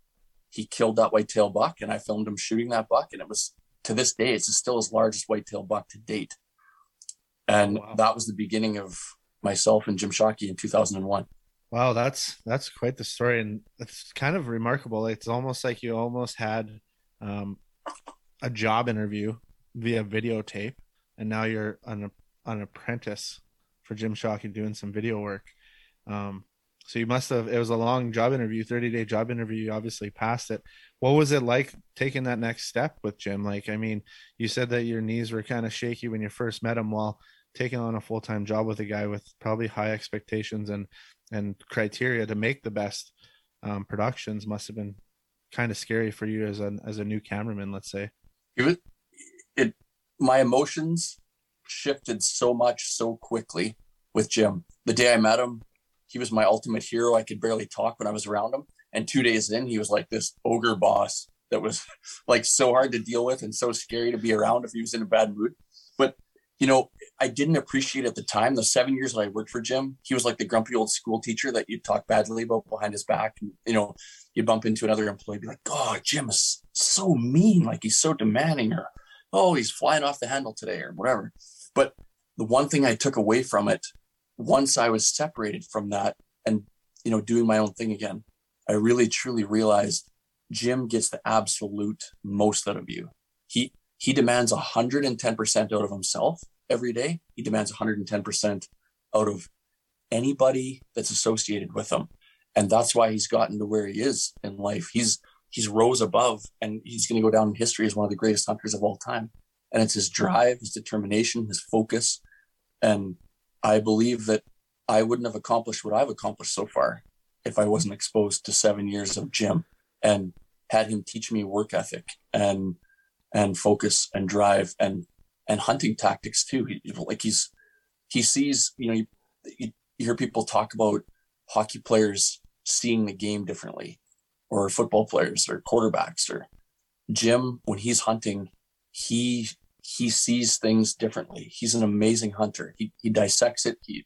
He killed that whitetail buck, and I filmed him shooting that buck. And it was to this day, it's still his largest whitetail buck to date. And wow. that was the beginning of myself and Jim Shockey in 2001. Wow, that's that's quite the story, and it's kind of remarkable. It's almost like you almost had um, a job interview via videotape, and now you're an an apprentice for Jim Shockey doing some video work. Um, so you must have. It was a long job interview, thirty day job interview. You obviously passed it. What was it like taking that next step with Jim? Like, I mean, you said that your knees were kind of shaky when you first met him. While taking on a full time job with a guy with probably high expectations and and criteria to make the best um, productions must have been kind of scary for you as an as a new cameraman. Let's say it it. My emotions shifted so much so quickly with Jim. The day I met him, he was my ultimate hero. I could barely talk when I was around him, and two days in, he was like this ogre boss that was [LAUGHS] like so hard to deal with and so scary to be around if he was in a bad mood. But you know, I didn't appreciate at the time the seven years that I worked for Jim. He was like the grumpy old school teacher that you'd talk badly about behind his back. And, you know, you bump into another employee, be like, "God, Jim is so mean. Like he's so demanding," or "Oh, he's flying off the handle today," or whatever. But the one thing I took away from it, once I was separated from that and you know doing my own thing again, I really truly realized Jim gets the absolute most out of you. He he demands 110% out of himself every day. He demands 110% out of anybody that's associated with him. And that's why he's gotten to where he is in life. He's he's rose above and he's going to go down in history as one of the greatest hunters of all time. And it's his drive, his determination, his focus. And I believe that I wouldn't have accomplished what I've accomplished so far if I wasn't exposed to seven years of Jim and had him teach me work ethic and and focus and drive and and hunting tactics too. He, like he's he sees you know you, you hear people talk about hockey players seeing the game differently, or football players or quarterbacks or Jim, when he's hunting, he he sees things differently. He's an amazing hunter. He he dissects it. He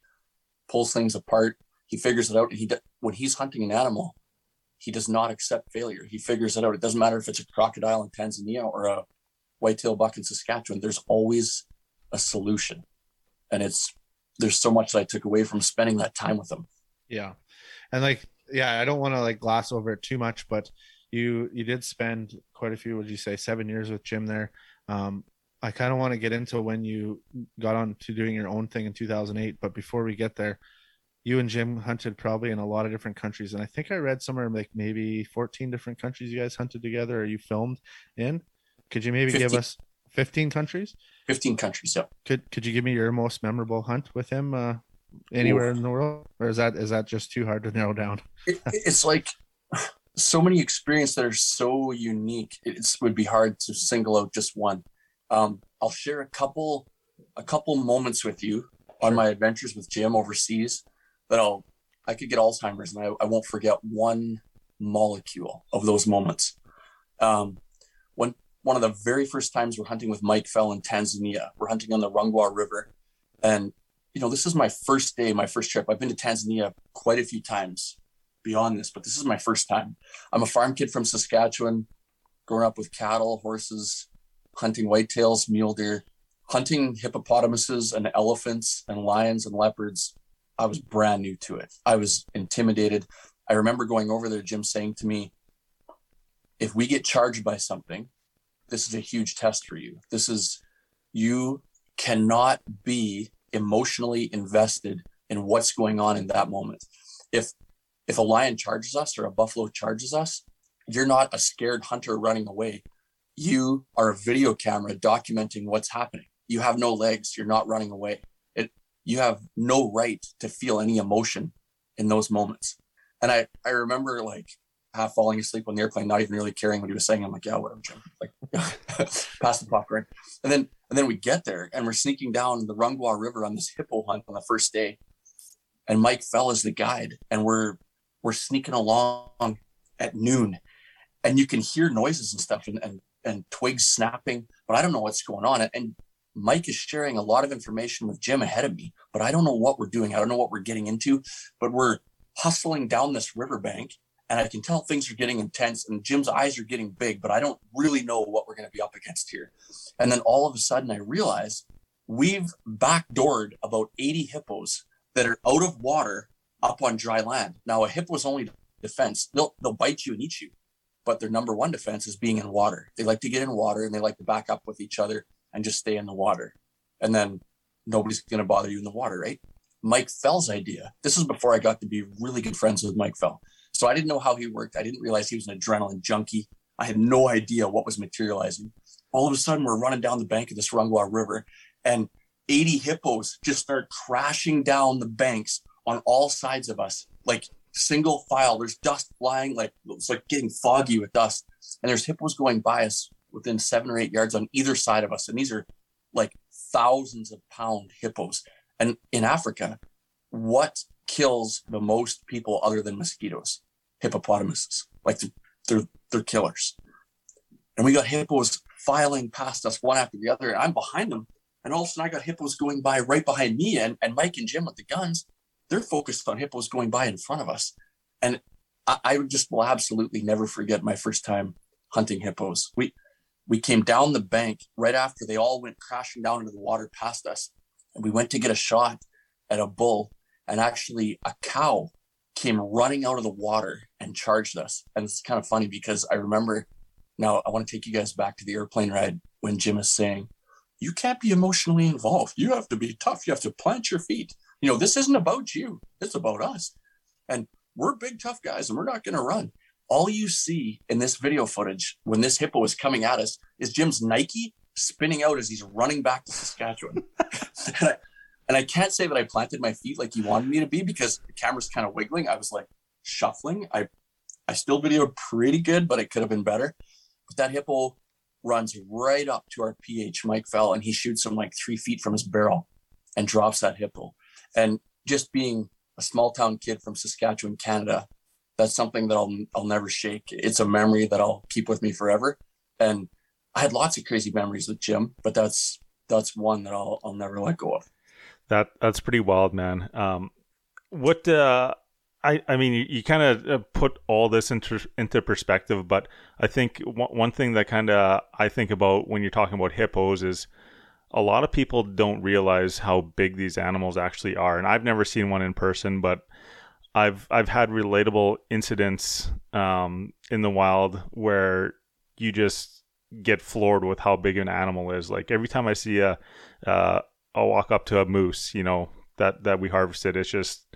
pulls things apart. He figures it out. And he when he's hunting an animal, he does not accept failure. He figures it out. It doesn't matter if it's a crocodile in Tanzania or a whitetail buck in Saskatchewan. There's always a solution, and it's there's so much that I took away from spending that time with him. Yeah, and like yeah, I don't want to like gloss over it too much, but you you did spend quite a few. Would you say seven years with Jim there? Um, I kind of want to get into when you got on to doing your own thing in 2008. But before we get there, you and Jim hunted probably in a lot of different countries. And I think I read somewhere like maybe 14 different countries you guys hunted together or you filmed in. Could you maybe 15. give us 15 countries? 15 countries, yeah. Could could you give me your most memorable hunt with him uh, anywhere Ooh. in the world? Or is that is that just too hard to narrow down? it, it's like so many experiences that are so unique. It would be hard to single out just one. Um, I'll share a couple a couple moments with you on my adventures with Jim overseas that I'll I could get Alzheimer's and I, I won't forget one molecule of those moments. Um, when one of the very first times we're hunting with Mike Fell in Tanzania, we're hunting on the Rungwa River, and you know this is my first day, my first trip. I've been to Tanzania quite a few times beyond this, but this is my first time. I'm a farm kid from Saskatchewan, growing up with cattle, horses, hunting whitetails, mule deer, hunting hippopotamuses and elephants and lions and leopards. I was brand new to it. I was intimidated. I remember going over there, Jim saying to me, if we get charged by something, this is a huge test for you. This is, you cannot be emotionally invested in what's going on in that moment. If if a lion charges us or a buffalo charges us, you're not a scared hunter running away you are a video camera documenting what's happening. You have no legs. You're not running away. It, you have no right to feel any emotion in those moments. And I, I remember like half falling asleep on the airplane, not even really caring what he was saying. I'm like, yeah, whatever, Jim. Like, [LAUGHS] pass the popcorn. And then, and then we get there and we're sneaking down the Rungwa River on this hippo hunt on the first day. And Mike Fell as the guide, and we're we're sneaking along at noon, and you can hear noises and stuff. And, and and twigs snapping, but I don't know what's going on. And Mike is sharing a lot of information with Jim ahead of me, but I don't know what we're doing. I don't know what we're getting into, but we're hustling down this riverbank and I can tell things are getting intense and Jim's eyes are getting big, but I don't really know what we're going to be up against here. And then all of a sudden I realize we've backdoored about 80 hippos that are out of water up on dry land. Now a hippo's only defense. They'll, they'll bite you and eat you but their number one defense is being in water. They like to get in water and they like to back up with each other and just stay in the water. And then nobody's going to bother you in the water, right? Mike Fell's idea. This is before I got to be really good friends with Mike Fell. So I didn't know how he worked. I didn't realize he was an adrenaline junkie. I had no idea what was materializing. All of a sudden, we're running down the bank of this Rungwa River, and 80 hippos just start crashing down the banks on all sides of us, like single file. There's dust flying, like it's like getting foggy with dust. And there's hippos going by us within seven or eight yards on either side of us. And these are like thousands of pound hippos. And in Africa, what kills the most people other than mosquitoes? Hippopotamuses. Like they're, they're, killers. And we got hippos filing past us one after the other. And I'm behind them. And all of a sudden I got hippos going by right behind me and, and Mike and Jim with the guns they're focused on hippos going by in front of us. And I, I just will absolutely never forget my first time hunting hippos. We we came down the bank right after they all went crashing down into the water past us. And we went to get a shot at a bull, and actually a cow came running out of the water and charged us. And it's kind of funny because I remember now I want to take you guys back to the airplane ride when Jim is saying, You can't be emotionally involved. You have to be tough. You have to plant your feet you know, this isn't about you. It's about us. And we're big, tough guys and we're not going to run. All you see in this video footage when this hippo is coming at us is Jim's Nike spinning out as he's running back to Saskatchewan. [LAUGHS] and, I, and I can't say that I planted my feet like he wanted me to be because the camera's kind of wiggling. I was like shuffling. I, I still videoed pretty good, but it could have been better. But that hippo runs right up to our PH, Mike Fell, and he shoots him like three feet from his barrel and drops that hippo. And just being a small town kid from Saskatchewan, Canada, that's something that I'll I'll never shake. It's a memory that I'll keep with me forever. And I had lots of crazy memories with Jim, but that's that's one that I'll I'll never let go of. That that's pretty wild, man. Um, what uh, I I mean, you, you kind of uh, put all this into into perspective, but I think one, one thing that kind of I think about when you're talking about hippos is a lot of people don't realize how big these animals actually are, and I've never seen one in person, but I've I've had relatable incidents um, in the wild where you just get floored with how big an animal is. Like every time I see a, uh, I'll walk up to a moose, you know that that we harvested. It's just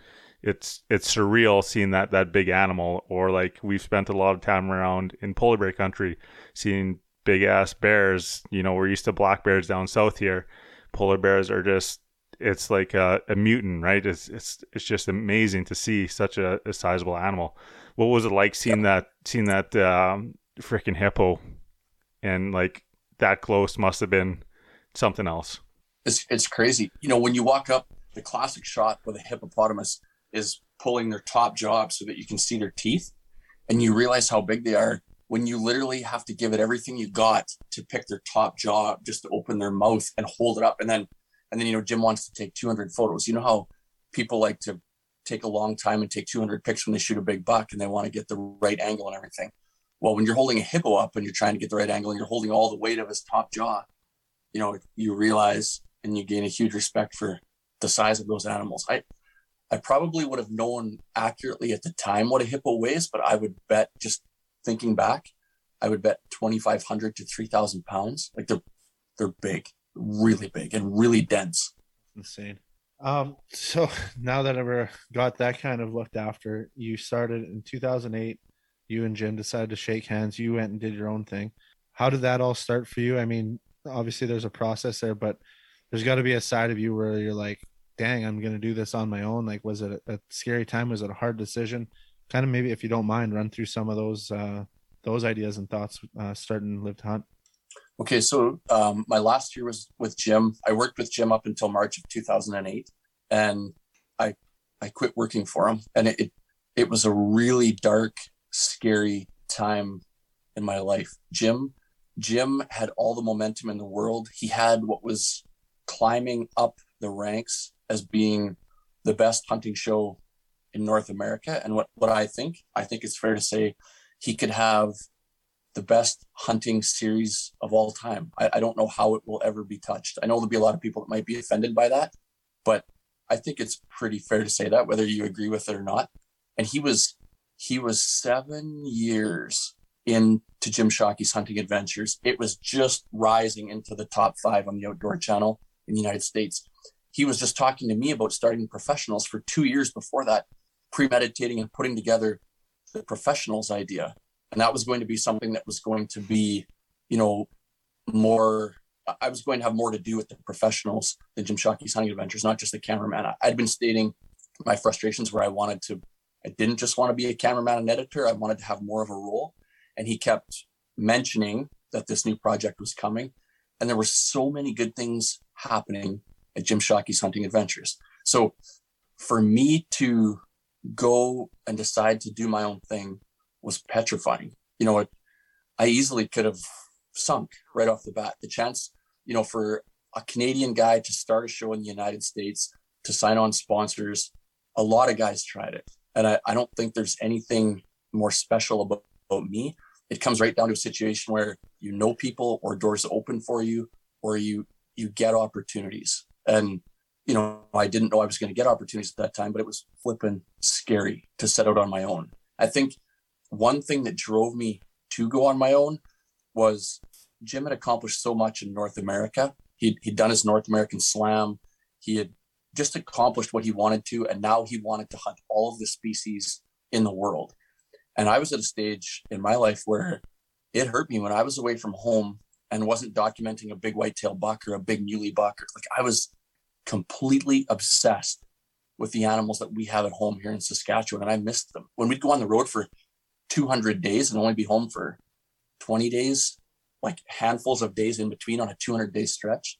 it's it's surreal seeing that that big animal. Or like we've spent a lot of time around in polar bear country, seeing big ass bears. You know, we're used to black bears down south here. Polar bears are just it's like a, a mutant, right? It's it's it's just amazing to see such a, a sizable animal. What was it like seeing that seeing that um, freaking hippo, and like that close must have been something else. It's it's crazy. You know, when you walk up, the classic shot with a hippopotamus is pulling their top jaw up so that you can see their teeth, and you realize how big they are when you literally have to give it everything you got to pick their top jaw up just to open their mouth and hold it up and then and then you know jim wants to take 200 photos you know how people like to take a long time and take 200 pics when they shoot a big buck and they want to get the right angle and everything well when you're holding a hippo up and you're trying to get the right angle and you're holding all the weight of his top jaw you know you realize and you gain a huge respect for the size of those animals i i probably would have known accurately at the time what a hippo weighs but i would bet just thinking back i would bet 2500 to 3000 pounds like they're they're big really big and really dense. Insane. Um, so [LAUGHS] now that I've got that kind of looked after, you started in 2008. You and Jim decided to shake hands. You went and did your own thing. How did that all start for you? I mean, obviously there's a process there, but there's got to be a side of you where you're like, "Dang, I'm gonna do this on my own." Like, was it a, a scary time? Was it a hard decision? Kind of maybe, if you don't mind, run through some of those uh, those ideas and thoughts uh, starting Live 2 Hunt. Okay, so um, my last year was with Jim. I worked with Jim up until March of 2008, and I I quit working for him, and it it, it was a really dark, scary time in my life. Jim Jim had all the momentum in the world. He had what was climbing up the ranks as being the best hunting show in North America. And what, what I think, I think it's fair to say he could have the best hunting series of all time. I, I, don't know how it will ever be touched. I know there'll be a lot of people that might be offended by that, but I think it's pretty fair to say that, whether you agree with it or not. And he was he was seven years into Jim Shockey's hunting adventures. It was just rising into the top five on the outdoor channel in the United States. He was just talking to me about starting professionals for two years before that, premeditating and putting together the professionals idea. And that was going to be something that was going to be you know more i was going to have more to do with the professionals than jim shockey's hunting adventures not just the cameraman. I, i'd been stating my frustrations where i wanted to i didn't just want to be a cameraman and editor. I wanted to have more of a role. And he kept mentioning that this new project was coming and there were so many good things happening at jim shockey's hunting adventures so for me to go and decide to do my own thing was petrifying. You know, it, I easily could have sunk right off the bat. The chance, you know, for a Canadian guy to start a show in the United States, to sign on sponsors, a lot of guys tried it. And I, I don't think there's anything more special about, about me. It comes right down to a situation where you know people or doors open for you or you you get opportunities. And you know, I didn't know I was going to get opportunities at that time, but it was flipping scary to set out on my own. I think one thing that drove me to go on my own was Jim had accomplished so much in North America. He'd, he'd done his North American slam. He had just accomplished what he wanted to, and now he wanted to hunt all of the species in the world. And I was at a stage in my life where it hurt me when I was away from home and wasn't documenting a big whitetail buck or a big muley buck. Or, Like I was completely obsessed with the animals that we have at home here in Saskatchewan, and I missed them. When we'd go on the road for 200 days and only be home for 20 days, like handfuls of days in between on a 200 day stretch.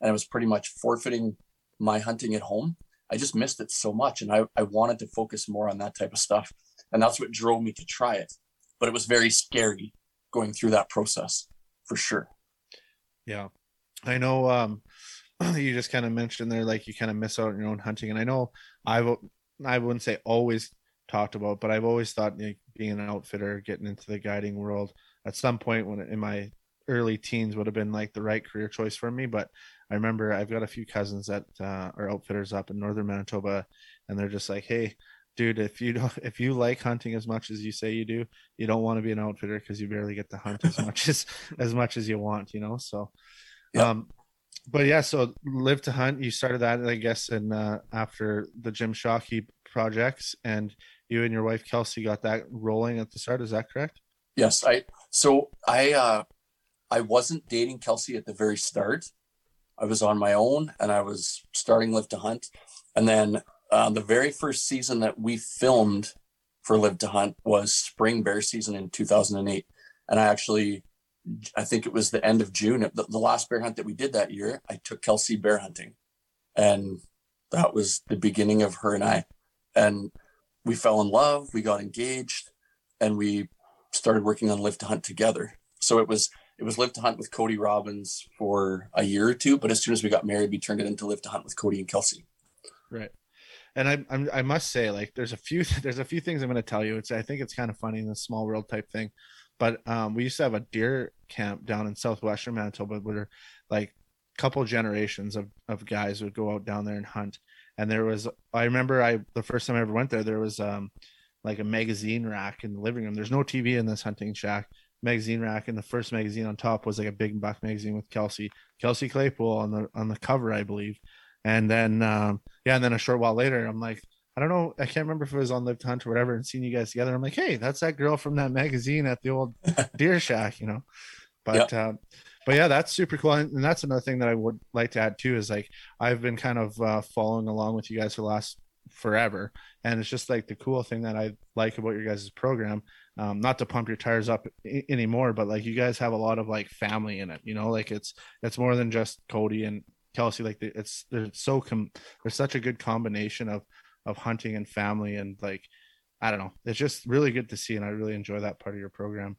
And I was pretty much forfeiting my hunting at home. I just missed it so much. And I, I wanted to focus more on that type of stuff. And that's what drove me to try it. But it was very scary going through that process. for sure. Yeah. I know um [CLEARS THROAT] you just kind of mentioned there like you kind of miss out on your own hunting and I know I've I wouldn't say always talked about but I've always thought being an outfitter getting into the guiding world at some point when in my early teens would have been like the right career choice for me but I remember I've got a few cousins that uh, are outfitters up in northern Manitoba and they're just like hey dude if you don't if you like hunting as much as you say you do you don't want to be an outfitter because you barely get to hunt as much as [LAUGHS] as much as you want you know so yep. um but yeah so live 2 hunt. You started that i guess in uh, after the jim shockey projects and you and your wife kelsey got that rolling at the start is that correct? Yes i so i uh i wasn't dating kelsey at the very start. I was on my own and i was starting live 2 hunt and then uh, the very first season that we filmed for Live 2 Hunt was spring bear season in 2008. And I actually, I think it was the end of June, the, the last bear hunt that we did that year, I took Kelsey bear hunting. And that was the beginning of her and I. And we fell in love, we got engaged, and we started working on Live 2 Hunt together. So it was it was Live 2 Hunt with Cody Robbins for a year or two, but as soon as we got married, we turned it into Live 2 Hunt with Cody and Kelsey. Right and I, I'm, I must say, like, there's a few, [LAUGHS] there's a few things I'm going to tell you. It's, I think it's kind of funny in the small world type thing, but um, we used to have a deer camp down in southwestern Manitoba where, like, couple generations of of guys would go out down there and hunt. And there was, I remember, I the first time I ever went there, there was um, like a magazine rack in the living room. There's no TV in this hunting shack. Magazine rack, and the first magazine on top was like a big buck magazine with Kelsey, Kelsey Claypool on the on the cover, I believe and then, um, yeah, and then a short while later, I'm like, I don't know, I can't remember if it was on Live 2 Hunt or whatever, and seeing you guys together. I'm like, hey, that's that girl from that magazine at the old [LAUGHS] Deer Shack, you know. But, yep. uh, but yeah, that's super cool, and that's another thing that I would like to add too is like I've been kind of uh, following along with you guys for the last forever, and it's just like the cool thing that I like about your guys' program. Um, not to pump your tires up I- anymore, but like you guys have a lot of like family in it, you know, like it's it's more than just Cody and Kelsey, like it's they're so com there's such a good combination of of hunting and family and like I don't know. It's just really good to see, and I really enjoy that part of your program.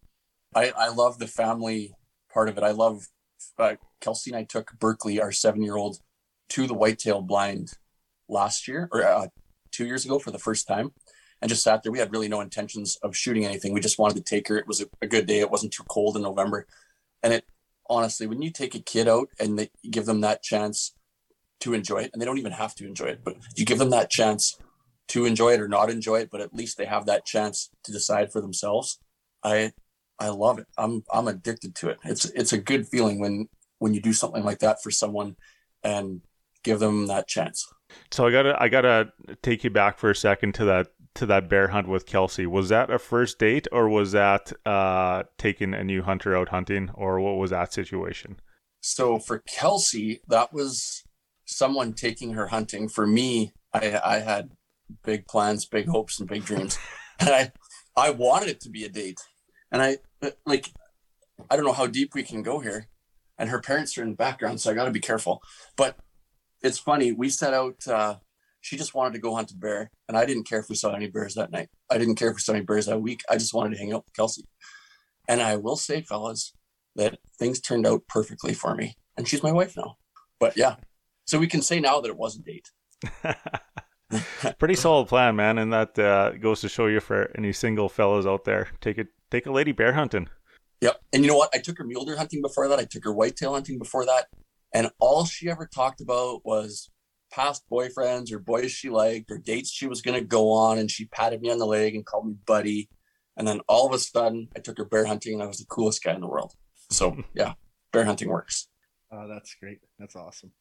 I I love the family part of it. I love uh, Kelsey and I took Berkeley, our seven year old, to the whitetail blind last year or uh, two years ago for the first time, and just sat there. We had really no intentions of shooting anything. We just wanted to take her. It was a, a good day. It wasn't too cold in November, and it honestly, when you take a kid out and they, give them that chance to enjoy it, and they don't even have to enjoy it, but you give them that chance to enjoy it or not enjoy it, but at least they have that chance to decide for themselves. I I love it. I'm I'm addicted to it. It's it's a good feeling when when you do something like that for someone and give them that chance. So I gotta I gotta take you back for a second to that to that bear hunt with Kelsey. Was that a first date or was that uh, taking a new hunter out hunting or what was that situation? So for Kelsey, that was someone taking her hunting. For me, I, I had big plans, big hopes, and big dreams, [LAUGHS] and I I wanted it to be a date. And I like I don't know how deep we can go here, and her parents are in the background, so I got to be careful. But it's funny. We set out. Uh, she just wanted to go hunt a bear, and I didn't care if we saw any bears that night. I didn't care if we saw any bears that week. I just wanted to hang out with Kelsey. And I will say, fellas, that things turned out perfectly for me, and she's my wife now. But yeah, so we can say now that it was a date. [LAUGHS] Pretty solid plan, man, and that uh, goes to show you for any single fellas out there. Take it, take a lady bear hunting. Yep, and you know what? I took her mule deer hunting before that. I took her whitetail hunting before that, and all she ever talked about was past boyfriends or boys she liked or dates she was going to go on and she patted me on the leg and called me buddy. And then all of a sudden i took her bear hunting and i was the coolest guy in the world. So yeah bear hunting works. Oh that's great. That's awesome.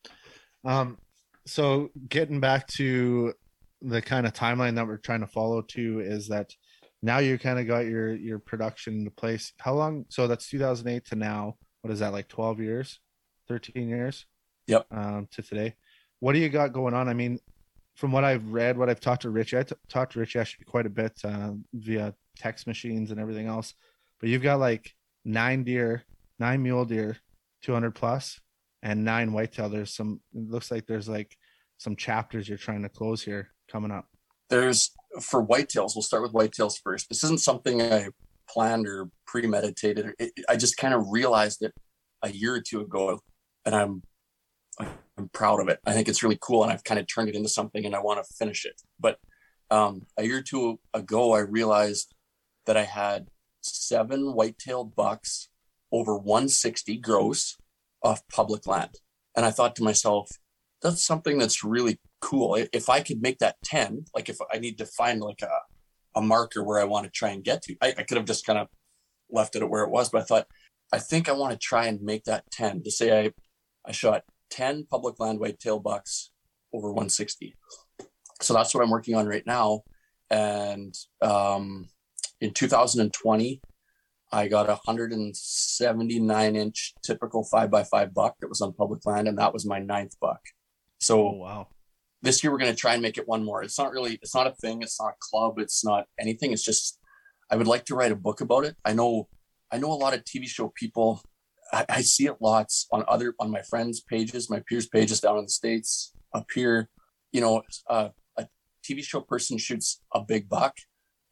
Um so getting back to the kind of timeline that we're trying to follow too is that now you kind of got your your production into place. How long so that's 2008 to now. What is that like 12 years? 13 years? Yep. Um to today what do you got going on? I mean, from what I've read, what I've talked to Rich, I t- talked to Rich actually quite a bit uh, via text machines and everything else. But you've got like nine deer, nine mule deer, 200 plus, and nine whitetail. There's some, it looks like there's like some chapters you're trying to close here coming up. There's for whitetails, we'll start with whitetails first. This isn't something I planned or premeditated. It, I just kind of realized it a year or two ago, and I'm I'm proud of it. I think it's really cool, and I've kind of turned it into something, and I want to finish it. But um, a year or two ago, I realized that I had seven white-tailed bucks over 160 gross off public land, and I thought to myself, that's something that's really cool. If I could make that 10, like if I need to find like a a marker where I want to try and get to. I, I could have just kind of left it at where it was, but I thought, I think I want to try and make that 10 to say I, I shot 10 public land whitetail bucks over 160. So that's what I'm working on right now. And um, in 2020, I got a 179 inch typical five by five buck that was on public land, and that was my ninth buck. So Oh wow. this year we're going to try and make it one more. It's not really, it's not a thing. It's not a club. It's not anything. It's just, I would like to write a book about it. I know, I know a lot of TV show people. I, I see it lots on other, on my friends' pages, my peers' pages down in the States, up here. You know, uh, a TV show person shoots a big buck,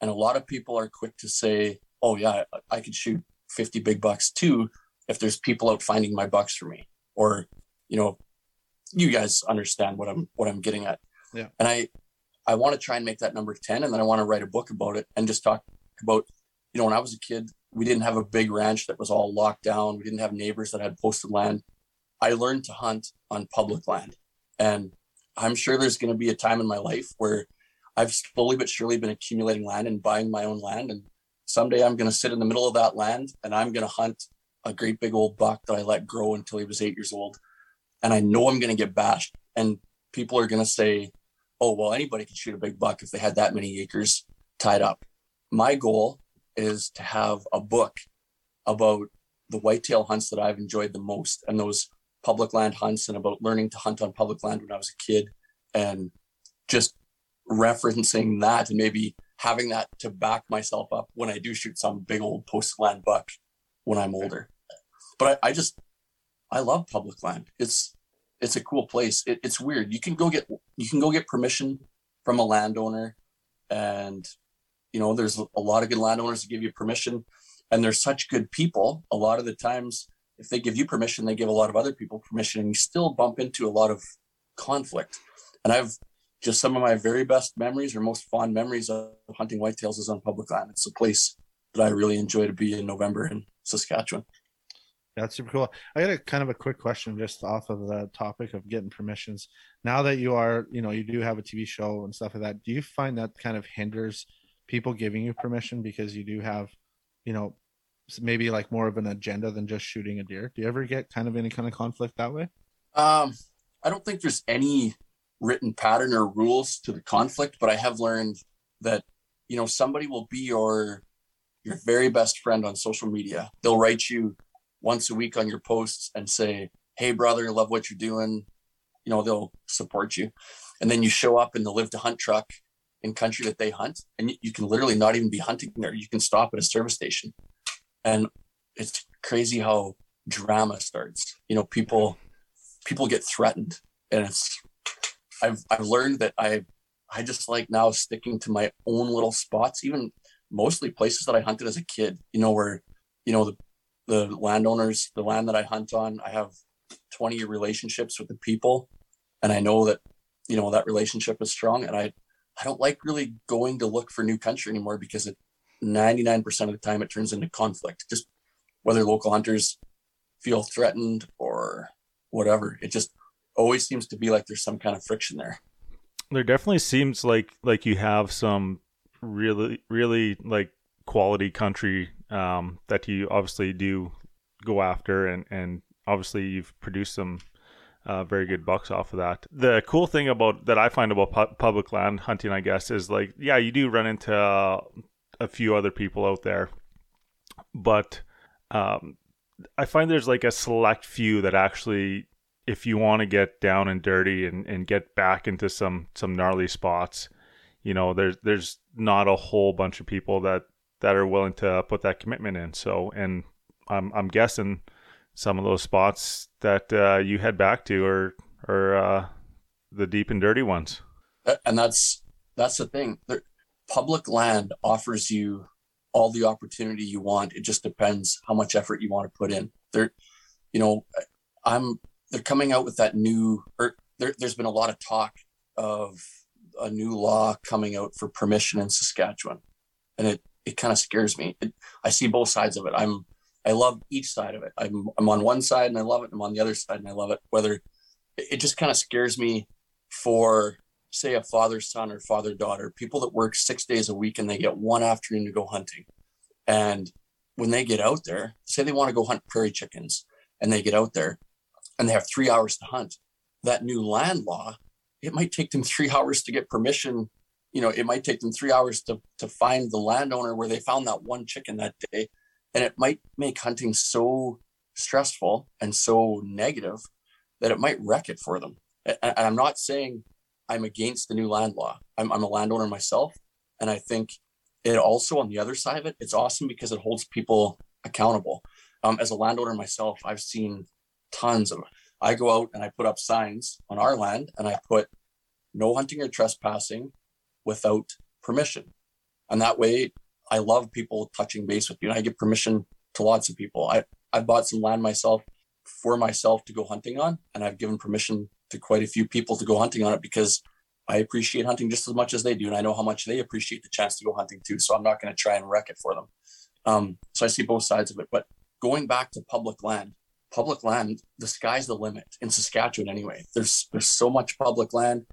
and a lot of people are quick to say, oh, yeah, I, I could shoot 50 big bucks too if there's people out finding my bucks for me. Or, you know, you guys understand what I'm what I'm getting at. Yeah. And I I want to try and make that number 10 and then I want to write a book about it and just talk about you know when I was a kid we didn't have a big ranch that was all locked down. We didn't have neighbors that had posted land. I learned to hunt on public land. And I'm sure there's going to be a time in my life where I've slowly but surely been accumulating land and buying my own land and someday I'm going to sit in the middle of that land and I'm going to hunt a great big old buck that I let grow until he was 8 years old and I know I'm going to get bashed. And people are going to say, oh, well, anybody could shoot a big buck if they had that many acres tied up. My goal is to have a book about the whitetail hunts that I've enjoyed the most and those public land hunts and about learning to hunt on public land when I was a kid and just referencing that and maybe having that to back myself up when I do shoot some big old posted land buck when I'm older. But I, I just I love public land. It's it's a cool place. It, it's weird. You can go get you can go get permission from a landowner, and you know there's a lot of good landowners that give you permission, and they're such good people. A lot of the times, if they give you permission, they give a lot of other people permission, and you still bump into a lot of conflict. And I've just some of my very best memories or most fond memories of hunting whitetails is on public land. It's a place that I really enjoy to be in November in Saskatchewan. That's super cool. I got a kind of a quick question just off of the topic of getting permissions. Now that you are, you know, you do have a TV show and stuff like that, do you find that kind of hinders people giving you permission because you do have, you know, maybe like more of an agenda than just shooting a deer? Do you ever get kind of any kind of conflict that way? Um, I don't think there's any written pattern or rules to the conflict, but I have learned that, you know, somebody will be your your very best friend on social media. They'll write you once a week on your posts and say, Hey brother, love what you're doing. You know, they'll support you. And then you show up in the live 2 hunt truck in country that they hunt. And you, can literally not even be hunting there. You can stop at a service station. And it's crazy how drama starts. You know, people people get threatened. And it's I've I've learned that I I just like now sticking to my own little spots, even mostly places that I hunted as a kid, you know, where, you know, the the landowners, the land that I hunt on, I have 20 year relationships with the people. And I know that, you know, that relationship is strong. And I, I don't like really going to look for new country anymore because it 99% of the time it turns into conflict. Just whether local hunters feel threatened or whatever. It just always seems to be like there's some kind of friction there. There definitely seems like like you have some really really like quality country um, that you obviously do go after, and and obviously you've produced some uh, very good bucks off of that. The cool thing about that I find about pu- public land hunting, I guess, is like yeah, you do run into uh, a few other people out there, but um, I find there's like a select few that actually if you want to get down and dirty and, and get back into some some gnarly spots, you know, there's there's not a whole bunch of people that that are willing to put that commitment in. So, and I'm I'm guessing some of those spots that uh, you head back to are are uh, the deep and dirty ones. And that's that's the thing. The public land offers you all the opportunity you want. It just depends how much effort you want to put in. There, you know, I'm they're coming out with that new or there, there's been a lot of talk of a new law coming out for permission in Saskatchewan, and it it kind of scares me. It, I see both sides of it. I'm I love each side of it. I'm I'm on one side and I love it. I'm on the other side and I love it. Whether it, just kind of scares me for say a father son or father daughter, people that work six days a week and they get one afternoon to go hunting, and when they get out there, say they want to go hunt prairie chickens, and they get out there, and they have three hours to hunt. That new land law, it might take them three hours to get permission you know, it might take them three hours to, to find the landowner where they found that one chicken that day. And it might make hunting so stressful and so negative that it might wreck it for them. And I'm not saying I'm against the new land law. I'm, I'm a landowner myself. And I think it also, on the other side of it, it's awesome because it holds people accountable. Um, as a landowner myself, I've seen tons of, I go out and I put up signs on our land and I put no hunting or trespassing without permission. And that way, I love people touching base with you. And I give permission to lots of people. I, I bought some land myself for myself to go hunting on, and I've given permission to quite a few people to go hunting on it because I appreciate hunting just as much as they do. And I know how much they appreciate the chance to go hunting too. So I'm not going to try and wreck it for them. Um, so I see both sides of it. But going back to public land, public land, the sky's the limit in Saskatchewan anyway. There's there's so much public land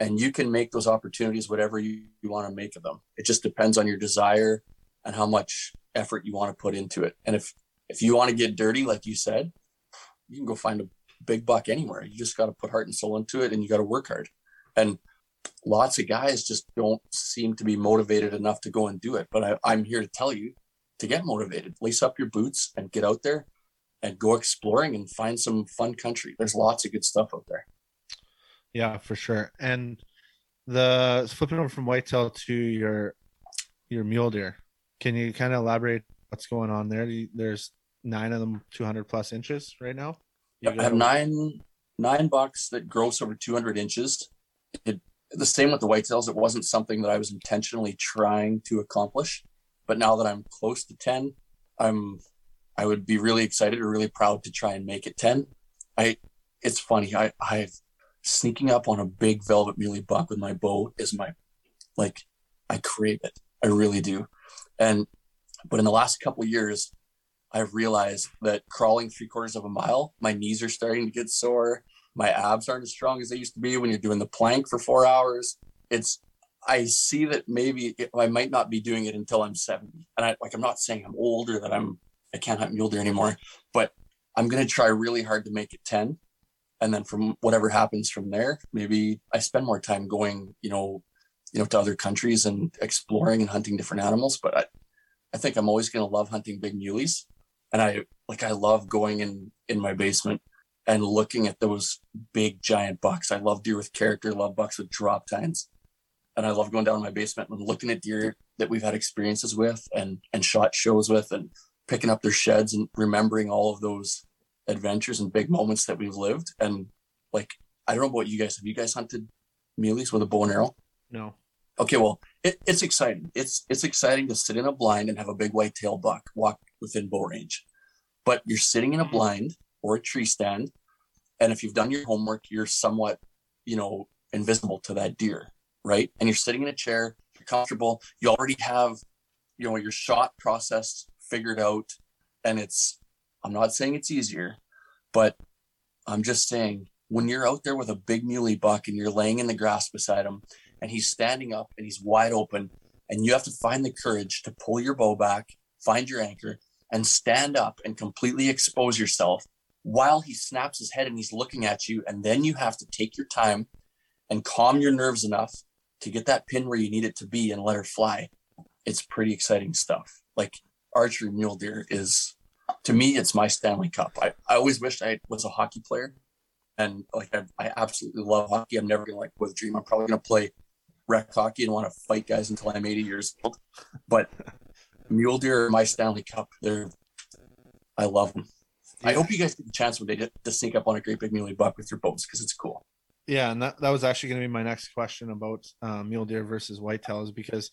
and you can make those opportunities whatever you, you want to make of them. It just depends on your desire and how much effort you want to put into it. And if if you want to get dirty like you said you can go find a big buck anywhere. You just got to put heart and soul into it and you got to work hard. And lots of guys just don't seem to be motivated enough to go and do it but I, i'm here to tell you to get motivated. Lace up your boots and get out there and go exploring and find some fun country. There's lots of good stuff out there yeah, for sure. And the flipping over from whitetail to your your mule deer, can you kind of elaborate what's going on there? There's nine of them, 200 plus inches right now. You I have nine nine bucks that gross over 200 inches. It, the same with the whitetails. It wasn't something that I was intentionally trying to accomplish, but now that I'm close to 10, I'm I would be really excited or really proud to try and make it 10. I it's funny. I I've sneaking up on a big velvet muley buck with my bow is my like I crave it. I really do. And but in the last couple years, I've realized that crawling three quarters of a mile, my knees are starting to get sore. My abs aren't as strong as they used to be when you're doing the plank for four hours. It's I see that maybe I might not be doing it until I'm 70. And I like I'm not saying I'm older that I'm I can't hunt mule deer anymore, but I'm gonna try really hard to make it 10 and then from whatever happens from there maybe i spend more time going you know you know to other countries and exploring and hunting different animals but i i think i'm always going to love hunting big muleys. And i like i love going in in my basement and looking at those big giant bucks. I love deer with character love bucks with drop tines. And i love going down in my basement and looking at deer that we've had experiences with and and shot shows with and picking up their sheds and remembering all of those adventures and big moments that we've lived. And like, I don't know about you guys. Have you guys hunted muleys with a bow and arrow? No. Okay, well, it, it's exciting. It's it's exciting to sit in a blind and have a big white tail buck walk within bow range. But you're sitting in a mm-hmm. blind or a tree stand, and if you've done your homework, you're somewhat, you know, invisible to that deer, right? And you're sitting in a chair, you're comfortable. You already have, you know, your shot process figured out, and it's I'm not saying it's easier, but I'm just saying when you're out there with a big muley buck and you're laying in the grass beside him and he's standing up and he's wide open and you have to find the courage to pull your bow back, find your anchor, and stand up and completely expose yourself while he snaps his head and he's looking at you. And then you have to take your time and calm your nerves enough to get that pin where you need it to be and let her fly. It's pretty exciting stuff. Like archery mule deer is to me, it's my Stanley Cup. I, I always wished I was a hockey player. And like, I, I absolutely love hockey. I'm never going to like with a dream. I'm probably going to play rec hockey and want to fight guys until I'm 80 years old. But mule deer are my Stanley Cup. They're, I love them. Yeah. I hope you guys get the chance one day to, to sneak up on a great big muley buck with your bows because it's cool. Yeah, and that, that was actually going to be my next question about uh, mule deer versus whitetails because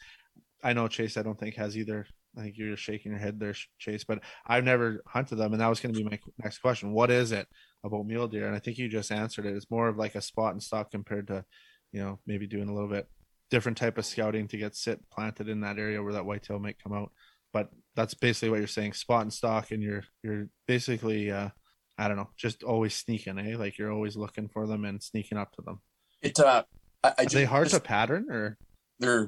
I know Chase. I don't think has either I think you're just shaking your head there, Chase. But I've never hunted them, and that was going to be my next question. What is it about mule deer? And I think you just answered it. It's more of like a spot and stalk compared to, you know, maybe doing a little bit different type of scouting to get sit planted in that area where that whitetail might come out. But that's basically what you're saying, spot and stalk, and you're you're basically, uh, I don't know, just always sneaking, eh? Like you're always looking for them and sneaking up to them. It uh, I, I Are they hard to pattern or? They're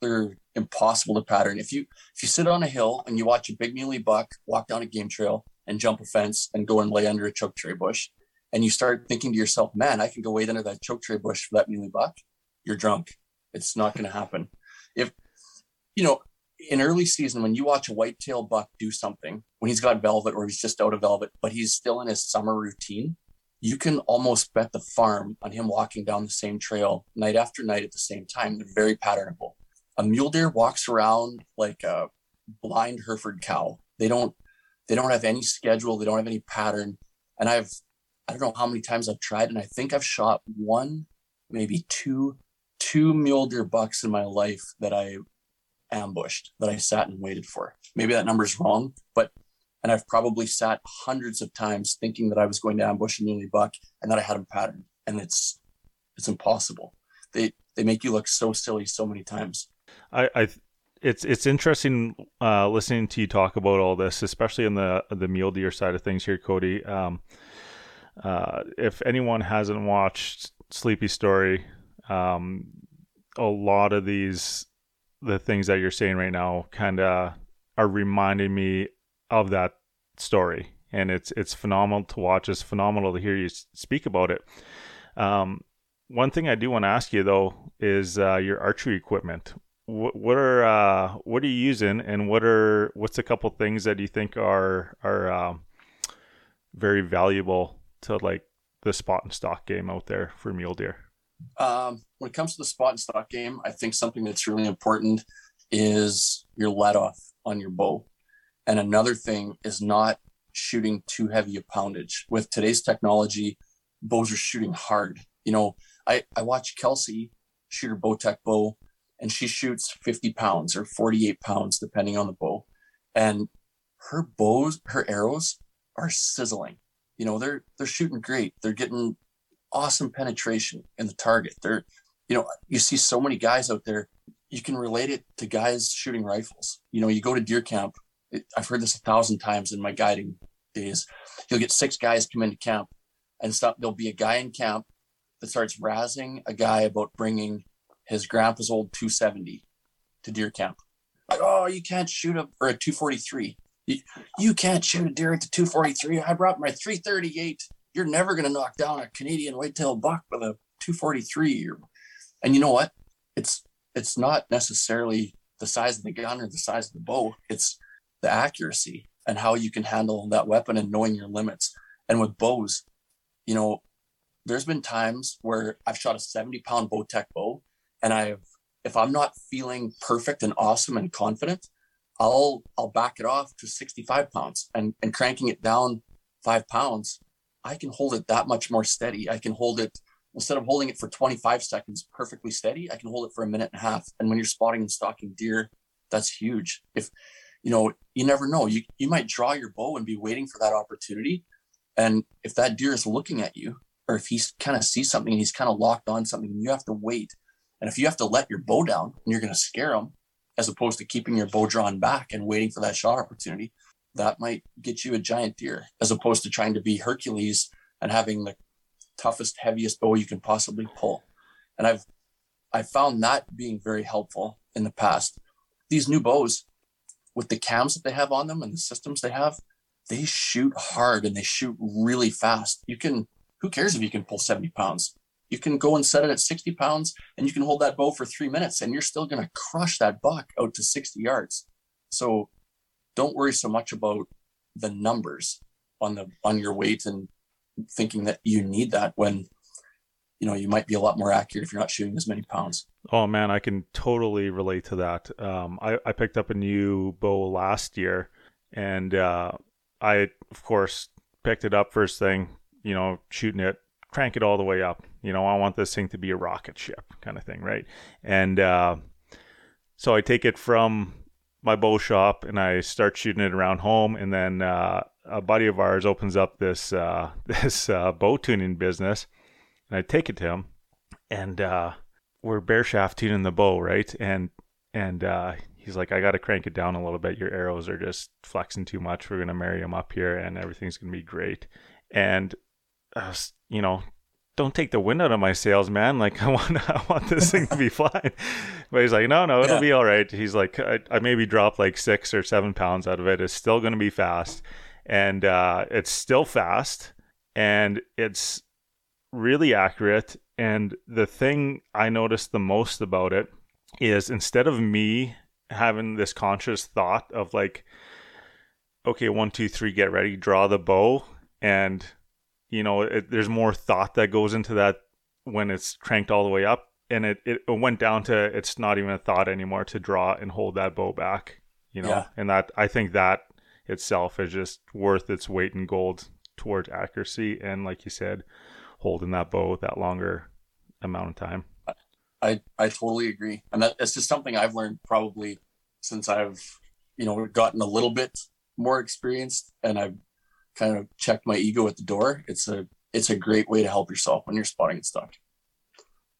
they're impossible to pattern. If you if you sit on a hill and you watch a big muley buck walk down a game trail and jump a fence and go and lay under a chokecherry bush, and you start thinking to yourself, "Man, I can go wait under that chokecherry bush for that muley buck," you're drunk. It's not going to happen. If you know, in early season, when you watch a whitetail buck do something, when he's got velvet or he's just out of velvet, but he's still in his summer routine, you can almost bet the farm on him walking down the same trail night after night at the same time. They're very patternable a mule deer walks around like a blind Hereford cow. They don't they don't have any schedule, they don't have any pattern. And I've I don't know how many times I've tried and I think I've shot one, maybe two two mule deer bucks in my life that I ambushed, that I sat and waited for. Maybe that number's wrong, but and I've probably sat hundreds of times thinking that I was going to ambush a muley buck and that I had them patterned. And it's it's impossible. They they make you look so silly so many times. I, I it's it's interesting uh, listening to you talk about all this, especially in the the mule deer side of things here, Cody. Um, uh, if anyone hasn't watched Sleepy Story, um, a lot of these the things that you're saying right now kind of are reminding me of that story, and it's it's phenomenal to watch. It's phenomenal to hear you speak about it. Um, one thing I do want to ask you though is uh, your archery equipment what, what are uh, what are you using, and what are what's a couple things that you think are are um, very valuable to like the spot and stalk game out there for mule deer? Um, when it comes to the spot and stalk game, I think something that's really important is your let off on your bow. And another thing is not shooting too heavy a poundage. With today's technology, bows are shooting hard. You know, I, I watch Kelsey shoot her Bowtech bow and she shoots 50 pounds or 48 pounds, depending on the bow. And her bows, her arrows are sizzling. You know, they're they're shooting great. They're getting awesome penetration in the target. They're, you know, you see so many guys out there. You can relate it to guys shooting rifles. You know, you go to deer camp. It, I've heard this a thousand times in my guiding days. You'll get six guys come into camp, and stop. There'll be a guy in camp that starts razzing a guy about bringing his grandpa's old 270 to deer camp. Like, oh, you can't shoot a or a 243. You, you can't shoot a deer at the 243. I brought my 338. You're never gonna knock down a Canadian whitetail buck with a 243. And you know what? It's it's not necessarily the size of the gun or the size of the bow. It's the accuracy and how you can handle that weapon and knowing your limits. And with bows, you know, there's been times where I've shot a 70 pound Bowtech bow and I've if I'm not feeling perfect and awesome and confident, I'll I'll back it off to 65 pounds and and cranking it down five pounds, I can hold it that much more steady. I can hold it instead of holding it for 25 seconds perfectly steady, I can hold it for a minute and a half. And when you're spotting and stalking deer, that's huge. If you know, you never know. You you might draw your bow and be waiting for that opportunity. And if that deer is looking at you, or if he's kind of sees something and he's kind of locked on something, you have to wait and if you have to let your bow down and you're going to scare them, as opposed to keeping your bow drawn back and waiting for that shot opportunity, that might get you a giant deer, as opposed to trying to be Hercules and having the toughest, heaviest bow you can possibly pull. And I've I found that being very helpful in the past. These new bows, with the cams that they have on them and the systems they have, they shoot hard and they shoot really fast. You can, who cares if you can pull 70 pounds? You can go and set it at 60 pounds and you can hold that bow for three minutes and you're still going to crush that buck out to 60 yards. So don't worry so much about the numbers on the on your weight and thinking that you need that when you know you might be a lot more accurate if you're not shooting as many pounds. Oh man, I can totally relate to that. Um, I, I picked up a new bow last year, and uh, I of course picked it up first thing, you know, shooting it crank it all the way up. You know, I want this thing to be a rocket ship kind of thing, right? And uh, so I take it from my bow shop and I start shooting it around home. And then uh, a buddy of ours opens up this uh, [LAUGHS] this uh, bow tuning business, and I take it to him, and uh, we're bare shaft tuning the bow, right? And and uh, he's like, I got to crank it down a little bit. Your arrows are just flexing too much. We're gonna marry them up here, and everything's gonna be great. And uh, you know, don't take the wind out of my sails, man. Like [LAUGHS] I want, I want this thing to be [LAUGHS] flying. But he's like, no, no, it'll yeah. be all right. He's like, I, I, maybe drop like six or seven pounds out of it. It's still going to be fast, and uh, it's still fast, and it's really accurate. And the thing I noticed the most about it is instead of me having this conscious thought of like, okay, one, two, three, get ready, draw the bow, and you know, it, there's more thought that goes into that when it's cranked all the way up. And it, it went down to it's not even a thought anymore to draw and hold that bow back, you know. Yeah. And that I think that itself is just worth its weight in gold towards accuracy and, like you said, holding that bow that longer amount of time. I I totally agree, and that, that's just something I've learned probably since I've you know gotten a little bit more experienced, and I've kind of check my ego at the door, it's a it's a great way to help yourself when you're spotting and stuck.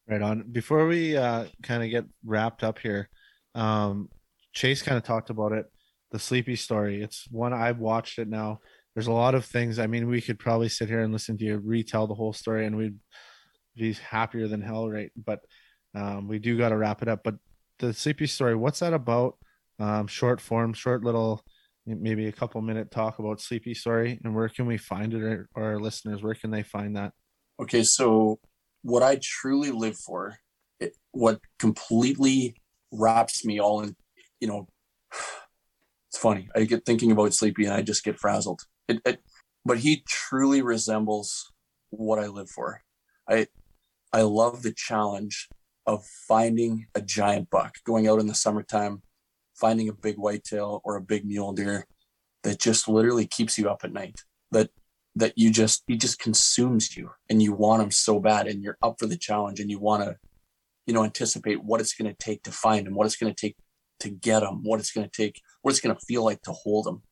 Right on. Before we uh, kind of get wrapped up here, um, Chase kind of talked about it, the Sleepy story. It's one I've watched it now. There's a lot of things. I mean, we could probably sit here and listen to you retell the whole story, and we'd be happier than hell, right? But um, we do got to wrap it up. But the Sleepy story, what's that about? Um, short form, short little maybe a couple minute talk about Sleepy Story and where can we find it or, our listeners, where can they find that? Okay, so what I truly live for, it, what completely wraps me all in, you know, [SIGHS] it's funny. I get thinking about Sleepy and I just get frazzled. It, it, but he truly resembles what I live for. I I love the challenge of finding a giant buck, going out in the summertime, finding a big whitetail or a big mule deer that just literally keeps you up at night that that you just he just consumes you and you want him so bad and you're up for the challenge and you want to you know anticipate what it's going to take to find him what it's going to take to get him what it's going to take what it's going to feel like to hold him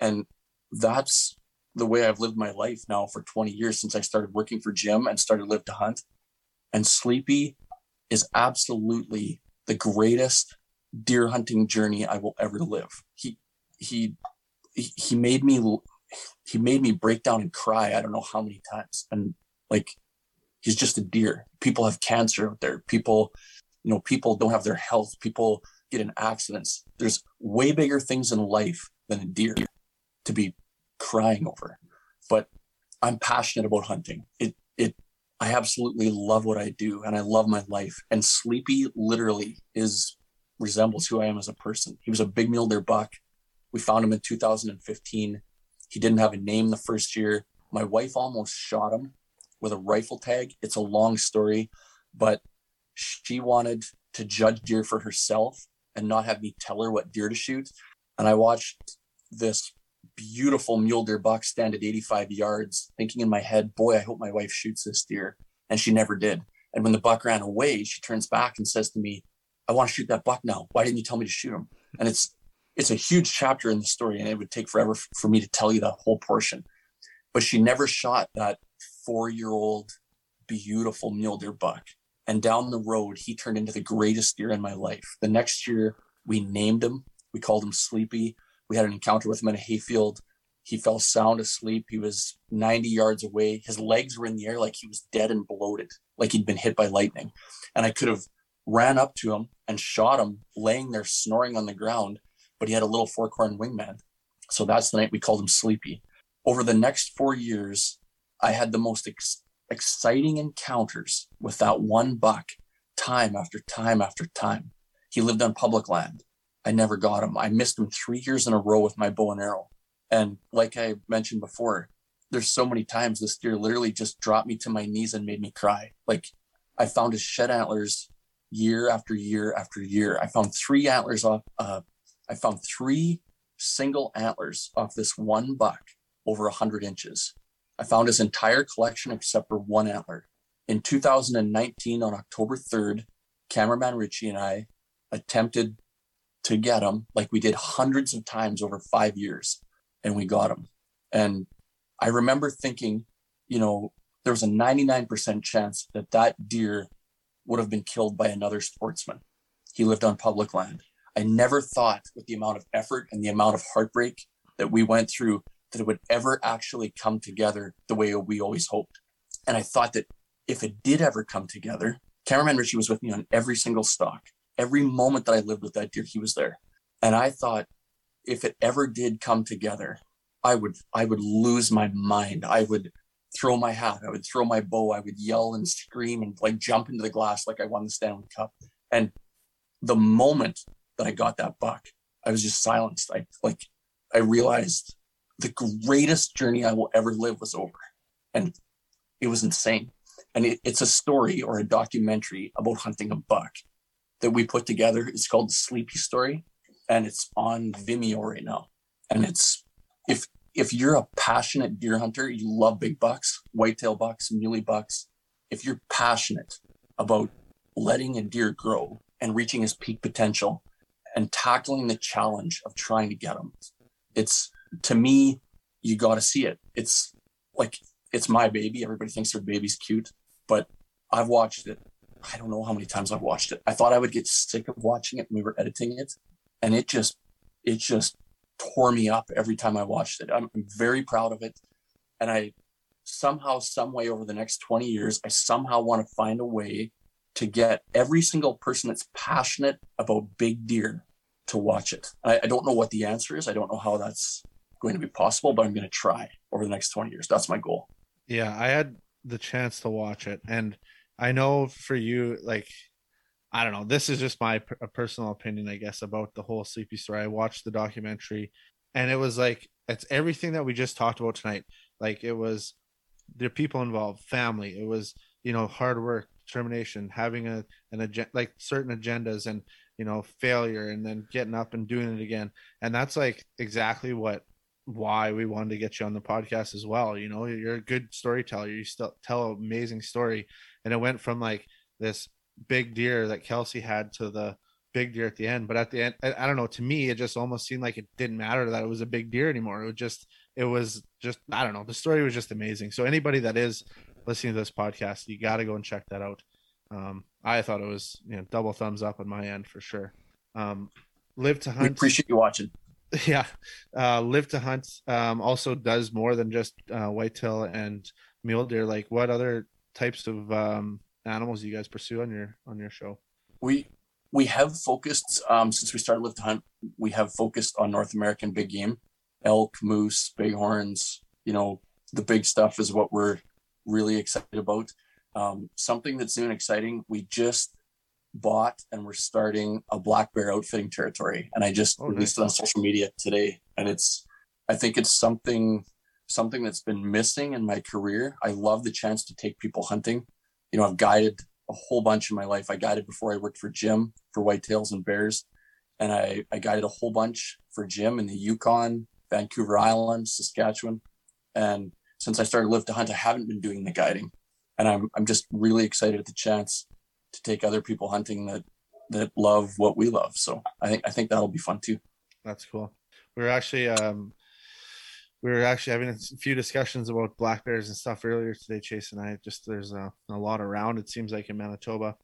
and that's the way i've lived my life now for 20 years since i started working for jim and started live 2 hunt. And sleepy is absolutely the greatest deer hunting journey I will ever live. He he he made me he made me break down and cry I don't know how many times. And like he's just a deer. People have cancer out there. People, you know, people don't have their health. People get in accidents. There's way bigger things in life than a deer to be crying over. But I'm passionate about hunting. It it I absolutely love what I do and I love my life. And Sleepy literally is resembles who I am as a person. He was a big mule deer buck. We found him in 2015. He didn't have a name the first year. My wife almost shot him with a rifle tag. It's a long story, but she wanted to judge deer for herself and not have me tell her what deer to shoot. And I watched this beautiful mule deer buck stand at 85 yards, thinking in my head, boy, I hope my wife shoots this deer. And she never did. And when the buck ran away, she turns back and says to me, I want to shoot that buck now. Why didn't you tell me to shoot him? And it's it's a huge chapter in the story, and it would take forever for me to tell you that whole portion. But she never shot that four year old beautiful mule deer buck. And down the road, he turned into the greatest deer in my life. The next year, we named him. We called him Sleepy. We had an encounter with him in a hayfield. He fell sound asleep. He was 90 yards away. His legs were in the air like he was dead and bloated, like he'd been hit by lightning. And I could have ran up to him and shot him laying there snoring on the ground, but he had a little forkhorn wingman. So that's the night we called him Sleepy. Over the next four years, I had the most ex- exciting encounters with that one buck time after time after time. He lived on public land. I never got him. I missed him three years in a row with my bow and arrow. And like I mentioned before, there's so many times this deer literally just dropped me to my knees and made me cry. Like I found his shed antlers year after year after year. I found three antlers off. Uh, I found three single antlers off this one buck over 100 inches. I found his entire collection except for one antler. In 2019, on October 3rd, cameraman Richie and I attempted to get him like we did hundreds of times over five years and we got him. And I remember thinking, you know, there was a 99% chance that that deer would have been killed by another sportsman. He lived on public land. I never thought with the amount of effort and the amount of heartbreak that we went through that it would ever actually come together the way we always hoped. And I thought that if it did ever come together, cameraman Richie was with me on every single stock. Every moment that I lived with that deer, he was there. And I thought if it ever did come together, I would I would lose my mind. I would throw my hat, I would throw my bow, I would yell and scream and like jump into the glass like I won the Stanley Cup. And the moment that I got that buck, I was just silenced. I like I realized the greatest journey I will ever live was over. And it was insane. And it, it's a story or a documentary about hunting a buck that we put together. It's called the Sleepy Story, and it's on Vimeo right now. And it's if if you're a passionate deer hunter, you love big bucks, whitetail bucks, muley bucks. If you're passionate about letting a deer grow and reaching his peak potential and tackling the challenge of trying to get him, it's to me, you got to see it. It's like it's my baby. Everybody thinks their baby's cute, but I've watched it. I don't know how many times I've watched it. I thought I would get sick of watching it when we were editing it, and it just it just tore me up every time I watched it. I'm very proud of it, and I somehow, some way over the next 20 years, I somehow want to find a way to get every single person that's passionate about big deer to watch it. I, I don't know what the answer is. I don't know how that's going to be possible, but I'm going to try over the next 20 years. That's my goal. Yeah, I had the chance to watch it, and I know for you, like, I don't know. This is just my personal opinion, I guess, about the whole Sleepy story. I watched the documentary, and it was like it's everything that we just talked about tonight. Like it was the people involved, family. It was you know hard work, determination, having a an agenda, like certain agendas, and you know failure, and then getting up and doing it again. And that's like exactly what why we wanted to get you on the podcast as well. You know, you're a good storyteller. You still tell an amazing story, and it went from like this big deer that Kelsey had to the big deer at the end. But at the end, I, I, don't know. To me, it just almost seemed like it didn't matter that it was a big deer anymore. It was just, it was just, I don't know. The story was just amazing. So anybody that is listening to this podcast, you got to go and check that out. Um, I thought it was, you know, double thumbs up on my end for sure. Um, live 2 hunt. We appreciate you watching. [LAUGHS] yeah uh live 2 hunt um also does more than just uh whitetail and mule deer like what other types of um animals you guys pursue on your on your show we we have focused um since we started live 2 hunt we have focused on north american big game elk moose bighorns you know the big stuff is what we're really excited about um something that's new and exciting we just bought and we're starting a black bear outfitting territory. And I just oh, released nice. it on social media today. And it's, I think it's something, something that's been missing in my career. I love the chance to take people hunting. You know, I've guided a whole bunch in my life. I guided before I worked for Jim for whitetails and bears. And I, I guided a whole bunch for Jim in the Yukon, Vancouver Island, Saskatchewan. And since I started Live 2 Hunt, I haven't been doing the guiding. And I'm, I'm just really excited at the chance to take other people hunting that that love what we love. So I think I think that'll be fun too. That's cool. We are actually um we were actually having a few discussions about black bears and stuff earlier today, Chase and I. Just there's a, a lot around. It seems like in Manitoba.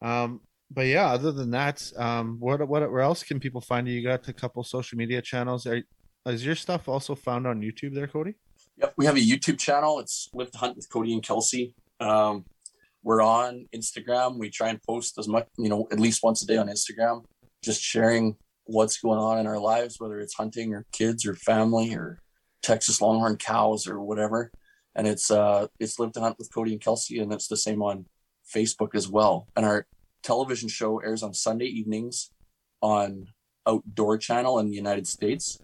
Um, but yeah, other than that, um, what what where else can people find you? You got a couple social media channels. Are, is your stuff also found on YouTube there, Cody? Yep, we have a YouTube channel. It's Live 2 Hunt with Cody and Kelsey. Um, we're on Instagram. We try and post as much, you know, at least once a day on Instagram, just sharing what's going on in our lives, whether it's hunting or kids or family or Texas Longhorn cows or whatever. And it's uh it's Live 2 Hunt with Cody and Kelsey, and it's the same on Facebook as well. And our television show airs on Sunday evenings on Outdoor Channel in the United States.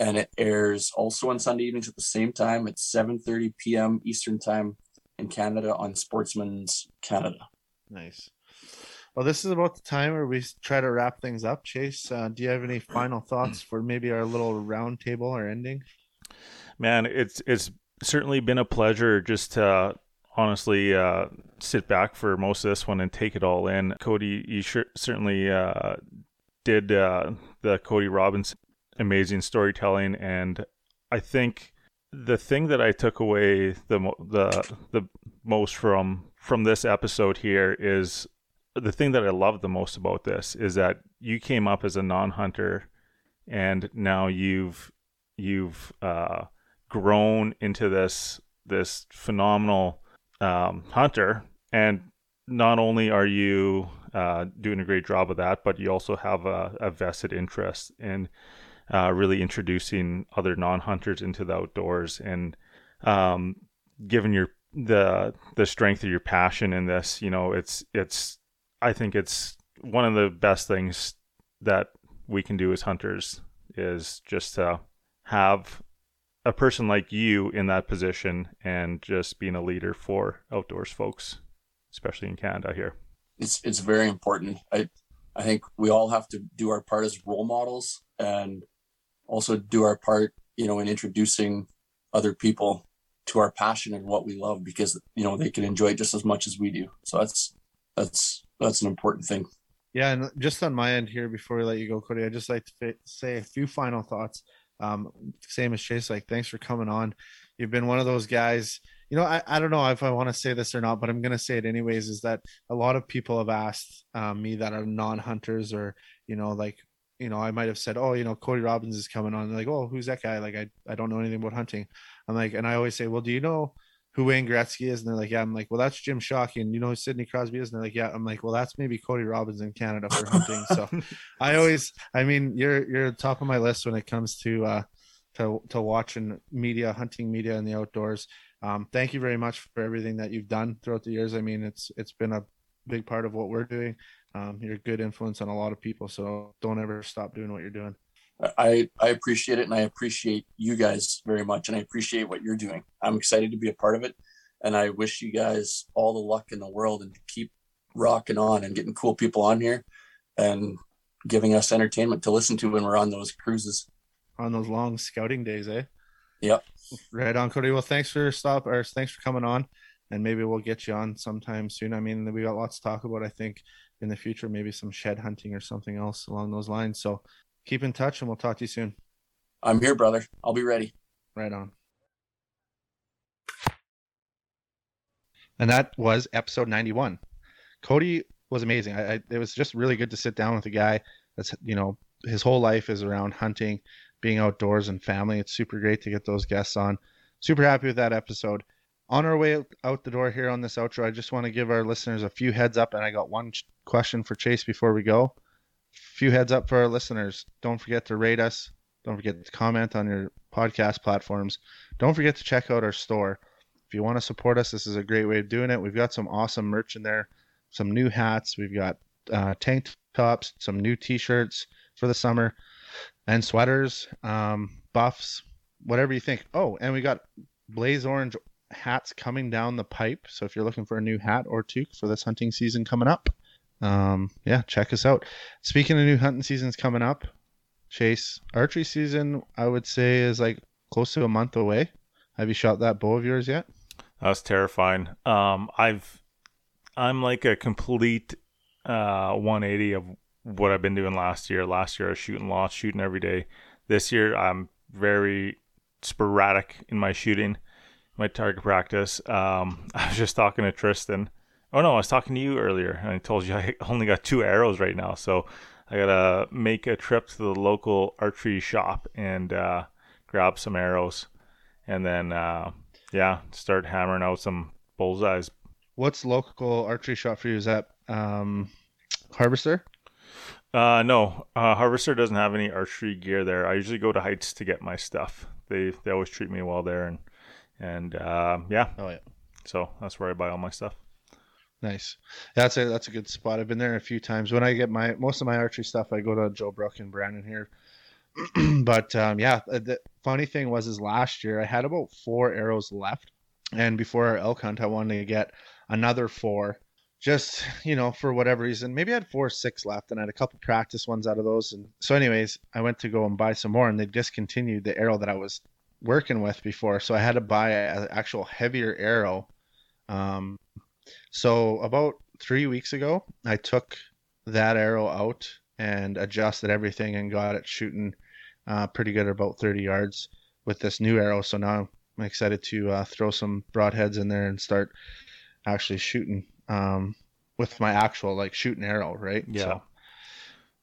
And it airs also on Sunday evenings at the same time at 7:30 p.m. Eastern time in Canada on Sportsman's Canada. Nice. Well, this is about the time where we try to wrap things up. Chase, uh, do you have any final thoughts for maybe our little roundtable or ending? Man, it's it's certainly been a pleasure just to honestly uh, sit back for most of this one and take it all in. Cody, you sure, certainly uh, did uh, the Cody Robbins amazing storytelling, and I think the thing that I took away the the the most from from this episode here is the thing that I love the most about this is that you came up as a non-hunter, and now you've you've uh, grown into this this phenomenal um, hunter, and not only are you uh, doing a great job of that, but you also have a, a vested interest in uh, really introducing other non-hunters into the outdoors and um, given your the the strength of your passion in this, you know, it's it's I think it's one of the best things that we can do as hunters is just to have a person like you in that position and just being a leader for outdoors folks, especially in Canada here. It's it's very important. I I think we all have to do our part as role models and also do our part, you know, in introducing other people to our passion and what we love because you know they can enjoy it just as much as we do. So that's that's that's an important thing. Yeah, and just on my end here, before we let you go, Cody, I'd just like to say a few final thoughts. Um, same as Chase, like thanks for coming on. You've been one of those guys. You know, I, I don't know if I want to say this or not, but I'm gonna say it anyways. Is that a lot of people have asked um, me that are non-hunters or you know like you know, I might have said, oh, you know, Cody Robbins is coming on. They're like, oh, who's that guy? Like, I, I don't know anything about hunting. I'm like, and I always say, well, do you know who Wayne Gretzky is? And they're like, yeah. I'm like, well, that's Jim Shockey. And you know who Sidney Crosby is? And they're like, yeah. I'm like, well, that's maybe Cody Robbins in Canada for [LAUGHS] hunting. so I always, I mean, you're, you're top of my list when it comes to, uh, to, to watching media, hunting media in the outdoors. Um, thank you very much for everything that you've done throughout the years. I mean, it's, it's been a big part of what we're doing. Um, you're a good influence on a lot of people, so don't ever stop doing what you're doing. I I appreciate it, and I appreciate you guys very much, and I appreciate what you're doing. I'm excited to be a part of it, and I wish you guys all the luck in the world and keep rocking on and getting cool people on here, and giving us entertainment to listen to when we're on those cruises, on those long scouting days, eh? Yep. Right on, Cody. Well, thanks for stop or thanks for coming on, and maybe we'll get you on sometime soon. I mean, we got lots to talk about. I think in the future, maybe some shed hunting or something else along those lines. So keep in touch and we'll talk to you soon. I'm here, brother. I'll be ready. Right on. And that was episode 91. Cody was amazing. I, I, it was just really good to sit down with a guy that's, you know, his whole life is around hunting, being outdoors, and family. It's super great to get those guests on. Super happy with that episode on our way out the door here on this outro, I just want to give our listeners a few heads up, and I got one question for Chase before we go. Few heads up for our listeners. Don't forget to rate us. Don't forget to comment on your podcast platforms. Don't forget to check out our store. If you want to support us, this is a great way of doing it. We've got some awesome merch in there, some new hats. We've got uh, tank tops, some new T-shirts for the summer, and sweaters, um, buffs, whatever you think. Oh, and we got Blaze Orange hats coming down the pipe. So if you're looking for a new hat or toque for this hunting season coming up, um, yeah, check us out. Speaking of new hunting seasons coming up, Chase, archery season, I would say is like close to a month away. Have you shot that bow of yours yet? That's terrifying. Um, I've, I'm like a complete uh 180 of what I've been doing last year. Last year I was shooting lots, shooting every day. This year I'm very sporadic in my shooting my target practice. Um, [LAUGHS] I was just talking to Tristan. Oh no, I was talking to you earlier, and I told you I [LAUGHS] only got two arrows right now, so I gotta make a trip to the local archery shop and uh, grab some arrows, and then uh, yeah, start hammering out some bullseyes. What's local archery shop for you? Is that um, Harvester? Uh, no, uh, Harvester doesn't have any archery gear there. I usually go to Heights to get my stuff. They they always treat me well there, and and uh, yeah. Oh yeah. So that's where I buy all my stuff. Nice. That's a that's a good spot. I've been there a few times. When I get my most of my archery stuff, I go to Joe Brook and Brandon here. [CLEARS THROAT] but um, yeah, the funny thing was is last year I had about four arrows left, and before our elk hunt, I wanted to get another four. Just you know, for whatever reason, maybe I had four, six left, and I had a couple practice ones out of those. And so, anyways, I went to go and buy some more, and they discontinued the arrow that I was working with before, so I had to buy an actual heavier arrow. Um, so about three weeks ago, I took that arrow out and adjusted everything and got it shooting uh, pretty good at about 30 yards with this new arrow. So now I'm excited to uh, throw some broadheads in there and start actually shooting um, with my actual like shooting arrow, right? Yeah. So,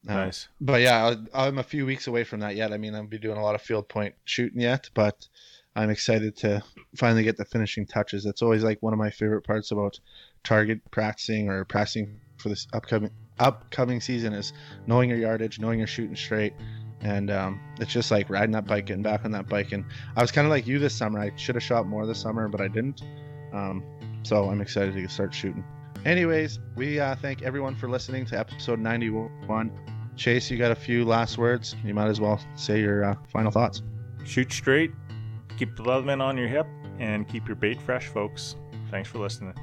uh, nice. But yeah, I- I'm a few weeks away from that yet. I mean, I'll be doing a lot of field point shooting yet, but I'm excited to finally get the finishing touches. It's always like one of my favorite parts about target practicing or practicing for this upcoming upcoming season is knowing your yardage, knowing you're shooting straight, and um, it's just like riding that bike, getting back on that bike. And I was kind of like you this summer. I should have shot more this summer, but I didn't. Um, so I'm excited to start shooting. Anyways, we uh, thank everyone for listening to episode 91. Chase, you got a few last words. You might as well say your uh, final thoughts. Shoot straight, keep the Leatherman on your hip, and keep your bait fresh, folks. Thanks for listening.